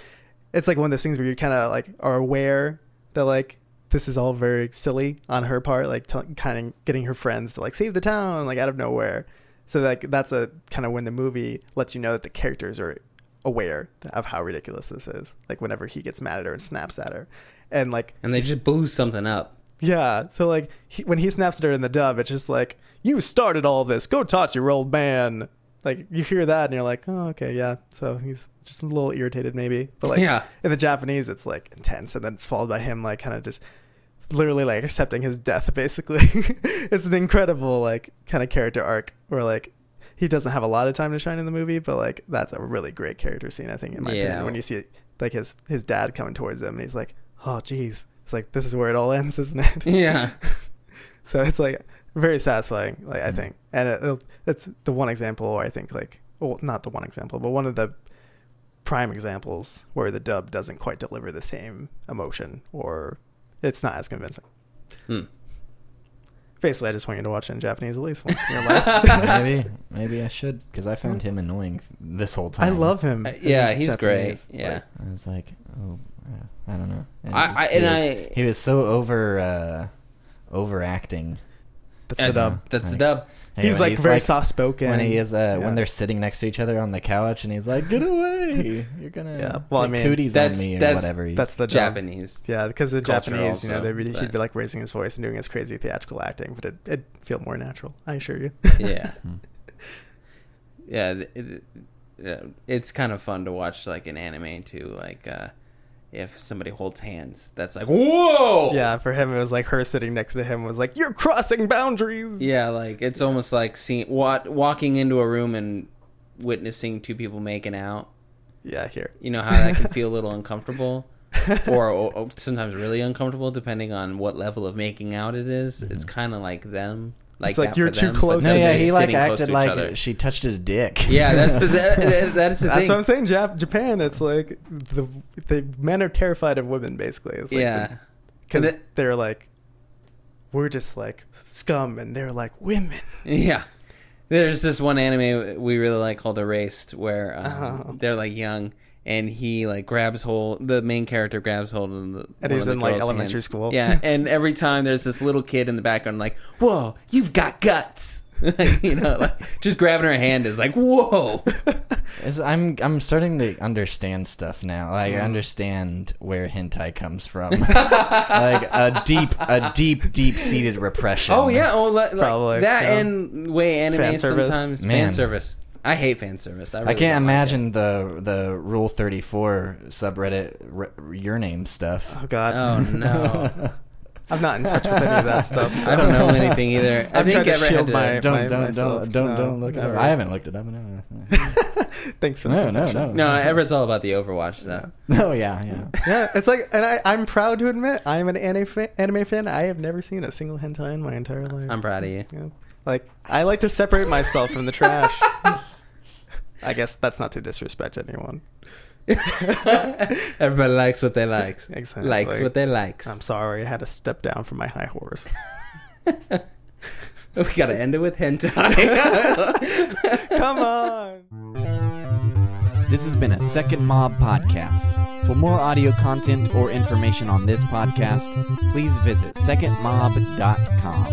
Speaker 4: It's like one of those things where you kind of like are aware that like this is all very silly on her part, like t- kind of getting her friends to like save the town like out of nowhere. So like that's a kind of when the movie lets you know that the characters are aware of how ridiculous this is. Like whenever he gets mad at her and snaps at her, and like
Speaker 3: And they just blew something up.
Speaker 4: yeah. So like he, when he snaps at her in the dub, it's just like you started all this. Go talk to your old man. like you hear that and you're like, oh, okay, yeah. So he's just a little irritated, maybe. But like
Speaker 3: yeah.
Speaker 4: in the Japanese, it's like intense, and then it's followed by him like kind of just literally like accepting his death. Basically, it's an incredible like kind of character arc where like he doesn't have a lot of time to shine in the movie, but like that's a really great character scene. I think in my
Speaker 3: Yeah.
Speaker 4: opinion, when you see like his his dad coming towards him, and he's like, oh, geez. It's like this is where it all ends, isn't it?
Speaker 3: Yeah.
Speaker 4: So it's like very satisfying, like I mm-hmm. think, and it, it's the one example where I think like, well, not the one example, but one of the prime examples where the dub doesn't quite deliver the same emotion or it's not as convincing.
Speaker 3: Hmm.
Speaker 4: Basically, I just want you to watch it in Japanese at least once in your life.
Speaker 2: maybe maybe I should because I found him annoying this whole time.
Speaker 4: I love him.
Speaker 3: Uh, yeah, he's great. Yeah.
Speaker 4: Like,
Speaker 2: I was like, oh, uh, I don't know. And
Speaker 3: I-
Speaker 2: he's-
Speaker 3: I-
Speaker 2: he
Speaker 3: and
Speaker 2: was,
Speaker 3: I-
Speaker 2: he was so over uh, overacting.
Speaker 4: That's the dub.
Speaker 3: that's the
Speaker 2: Like-
Speaker 3: dub.
Speaker 4: He's
Speaker 2: Anyway,
Speaker 4: like very soft spoken.
Speaker 2: when he is uh,
Speaker 4: Yeah.
Speaker 2: when they're sitting next to each other on the couch and he's like, "Get away! You're gonna
Speaker 4: Yeah, well, I mean,
Speaker 2: cooties
Speaker 3: that's-
Speaker 2: on me or
Speaker 3: that's-
Speaker 2: whatever." He's,
Speaker 4: That's the.
Speaker 3: Japanese.
Speaker 4: Yeah, because the
Speaker 3: culture
Speaker 4: Japanese, you know,
Speaker 3: also,
Speaker 4: they would, he'd be like raising his voice and doing his crazy theatrical acting, but it, it'd feel more natural. I assure you.
Speaker 3: Yeah. Yeah, th- it, yeah, it's kind of fun to watch like an anime too. Like uh, if somebody holds hands, that's like whoa.
Speaker 4: Yeah, for him, it was like her sitting next to him was like, "You're crossing boundaries."
Speaker 3: Yeah, like it's almost like seeing what walking into a room and witnessing two people making out.
Speaker 4: yeah. Here,
Speaker 3: You know how that can feel a little uncomfortable, or, or sometimes really uncomfortable, depending on what level of making out it is. It's mm-hmm. kind of like them. Like
Speaker 4: It's like you're too
Speaker 3: them,
Speaker 4: close
Speaker 2: no,
Speaker 4: to
Speaker 2: yeah, he like acted like
Speaker 3: other.
Speaker 2: she touched his dick.
Speaker 3: Yeah, that's the that, that- that's the
Speaker 4: that's
Speaker 3: thing.
Speaker 4: what I'm saying. Jap- Japan, it's like the the men are terrified of women. Basically, it's like
Speaker 3: yeah,
Speaker 4: because
Speaker 3: it-
Speaker 4: they're like, we're just like scum, and they're like women.
Speaker 3: Yeah. There's this one anime we really like called Erased where um,
Speaker 4: Oh.
Speaker 3: they're like young and he like grabs hold the main character grabs hold of the
Speaker 4: And he's
Speaker 3: of the
Speaker 4: in, like, elementary
Speaker 3: hands.
Speaker 4: school.
Speaker 3: Yeah, and every time there's this little kid in the background like, "Whoa, you've got guts." you know, like just grabbing her hand is like, "Whoa."
Speaker 2: It's- I'm I'm starting to understand stuff now. Like
Speaker 4: Mm.
Speaker 2: I understand where hentai comes from. like a deep a deep deep seated repression.
Speaker 3: Oh yeah, oh, like, like
Speaker 4: Probably,
Speaker 3: that
Speaker 4: yeah.
Speaker 3: and way anime
Speaker 4: Fan service.
Speaker 3: sometimes
Speaker 2: Man.
Speaker 3: fan service. I hate fan service. I,
Speaker 2: I can't
Speaker 3: don't like
Speaker 2: imagine the the Rule Thirty Four subreddit re- your name stuff.
Speaker 4: Oh. God,
Speaker 3: Oh no.
Speaker 4: I'm not in touch with any of that stuff. So.
Speaker 3: I don't know anything either. I
Speaker 4: I'm
Speaker 3: think
Speaker 4: trying to shield
Speaker 3: had
Speaker 4: my-
Speaker 3: to-
Speaker 2: Don't
Speaker 4: my-
Speaker 2: don't
Speaker 4: myself.
Speaker 2: don't don't
Speaker 4: No,
Speaker 2: don't look it up. I haven't looked it up. No,
Speaker 4: Thanks for the
Speaker 2: no, no, no.
Speaker 3: No, Everett's all about the Overwatch stuff.
Speaker 2: no. Oh, yeah, yeah.
Speaker 4: Yeah, it's like, and I, I'm proud to admit I'm an anime fan, anime fan. I have never seen a single hentai in my entire life.
Speaker 3: I'm proud of you.
Speaker 4: Yeah. Like, I like to separate myself from the trash. I guess that's not to disrespect anyone.
Speaker 3: Everybody likes what they likes.
Speaker 4: Exactly.
Speaker 3: Likes what they likes.
Speaker 4: I'm sorry, I had to step down from my high horse.
Speaker 3: we gotta end it with hentai.
Speaker 4: Come on.
Speaker 2: This has been a Second Mob podcast. For more audio content or information on this podcast, please visit secondmob.com.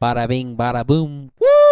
Speaker 3: bada bing, bada boom. Woo!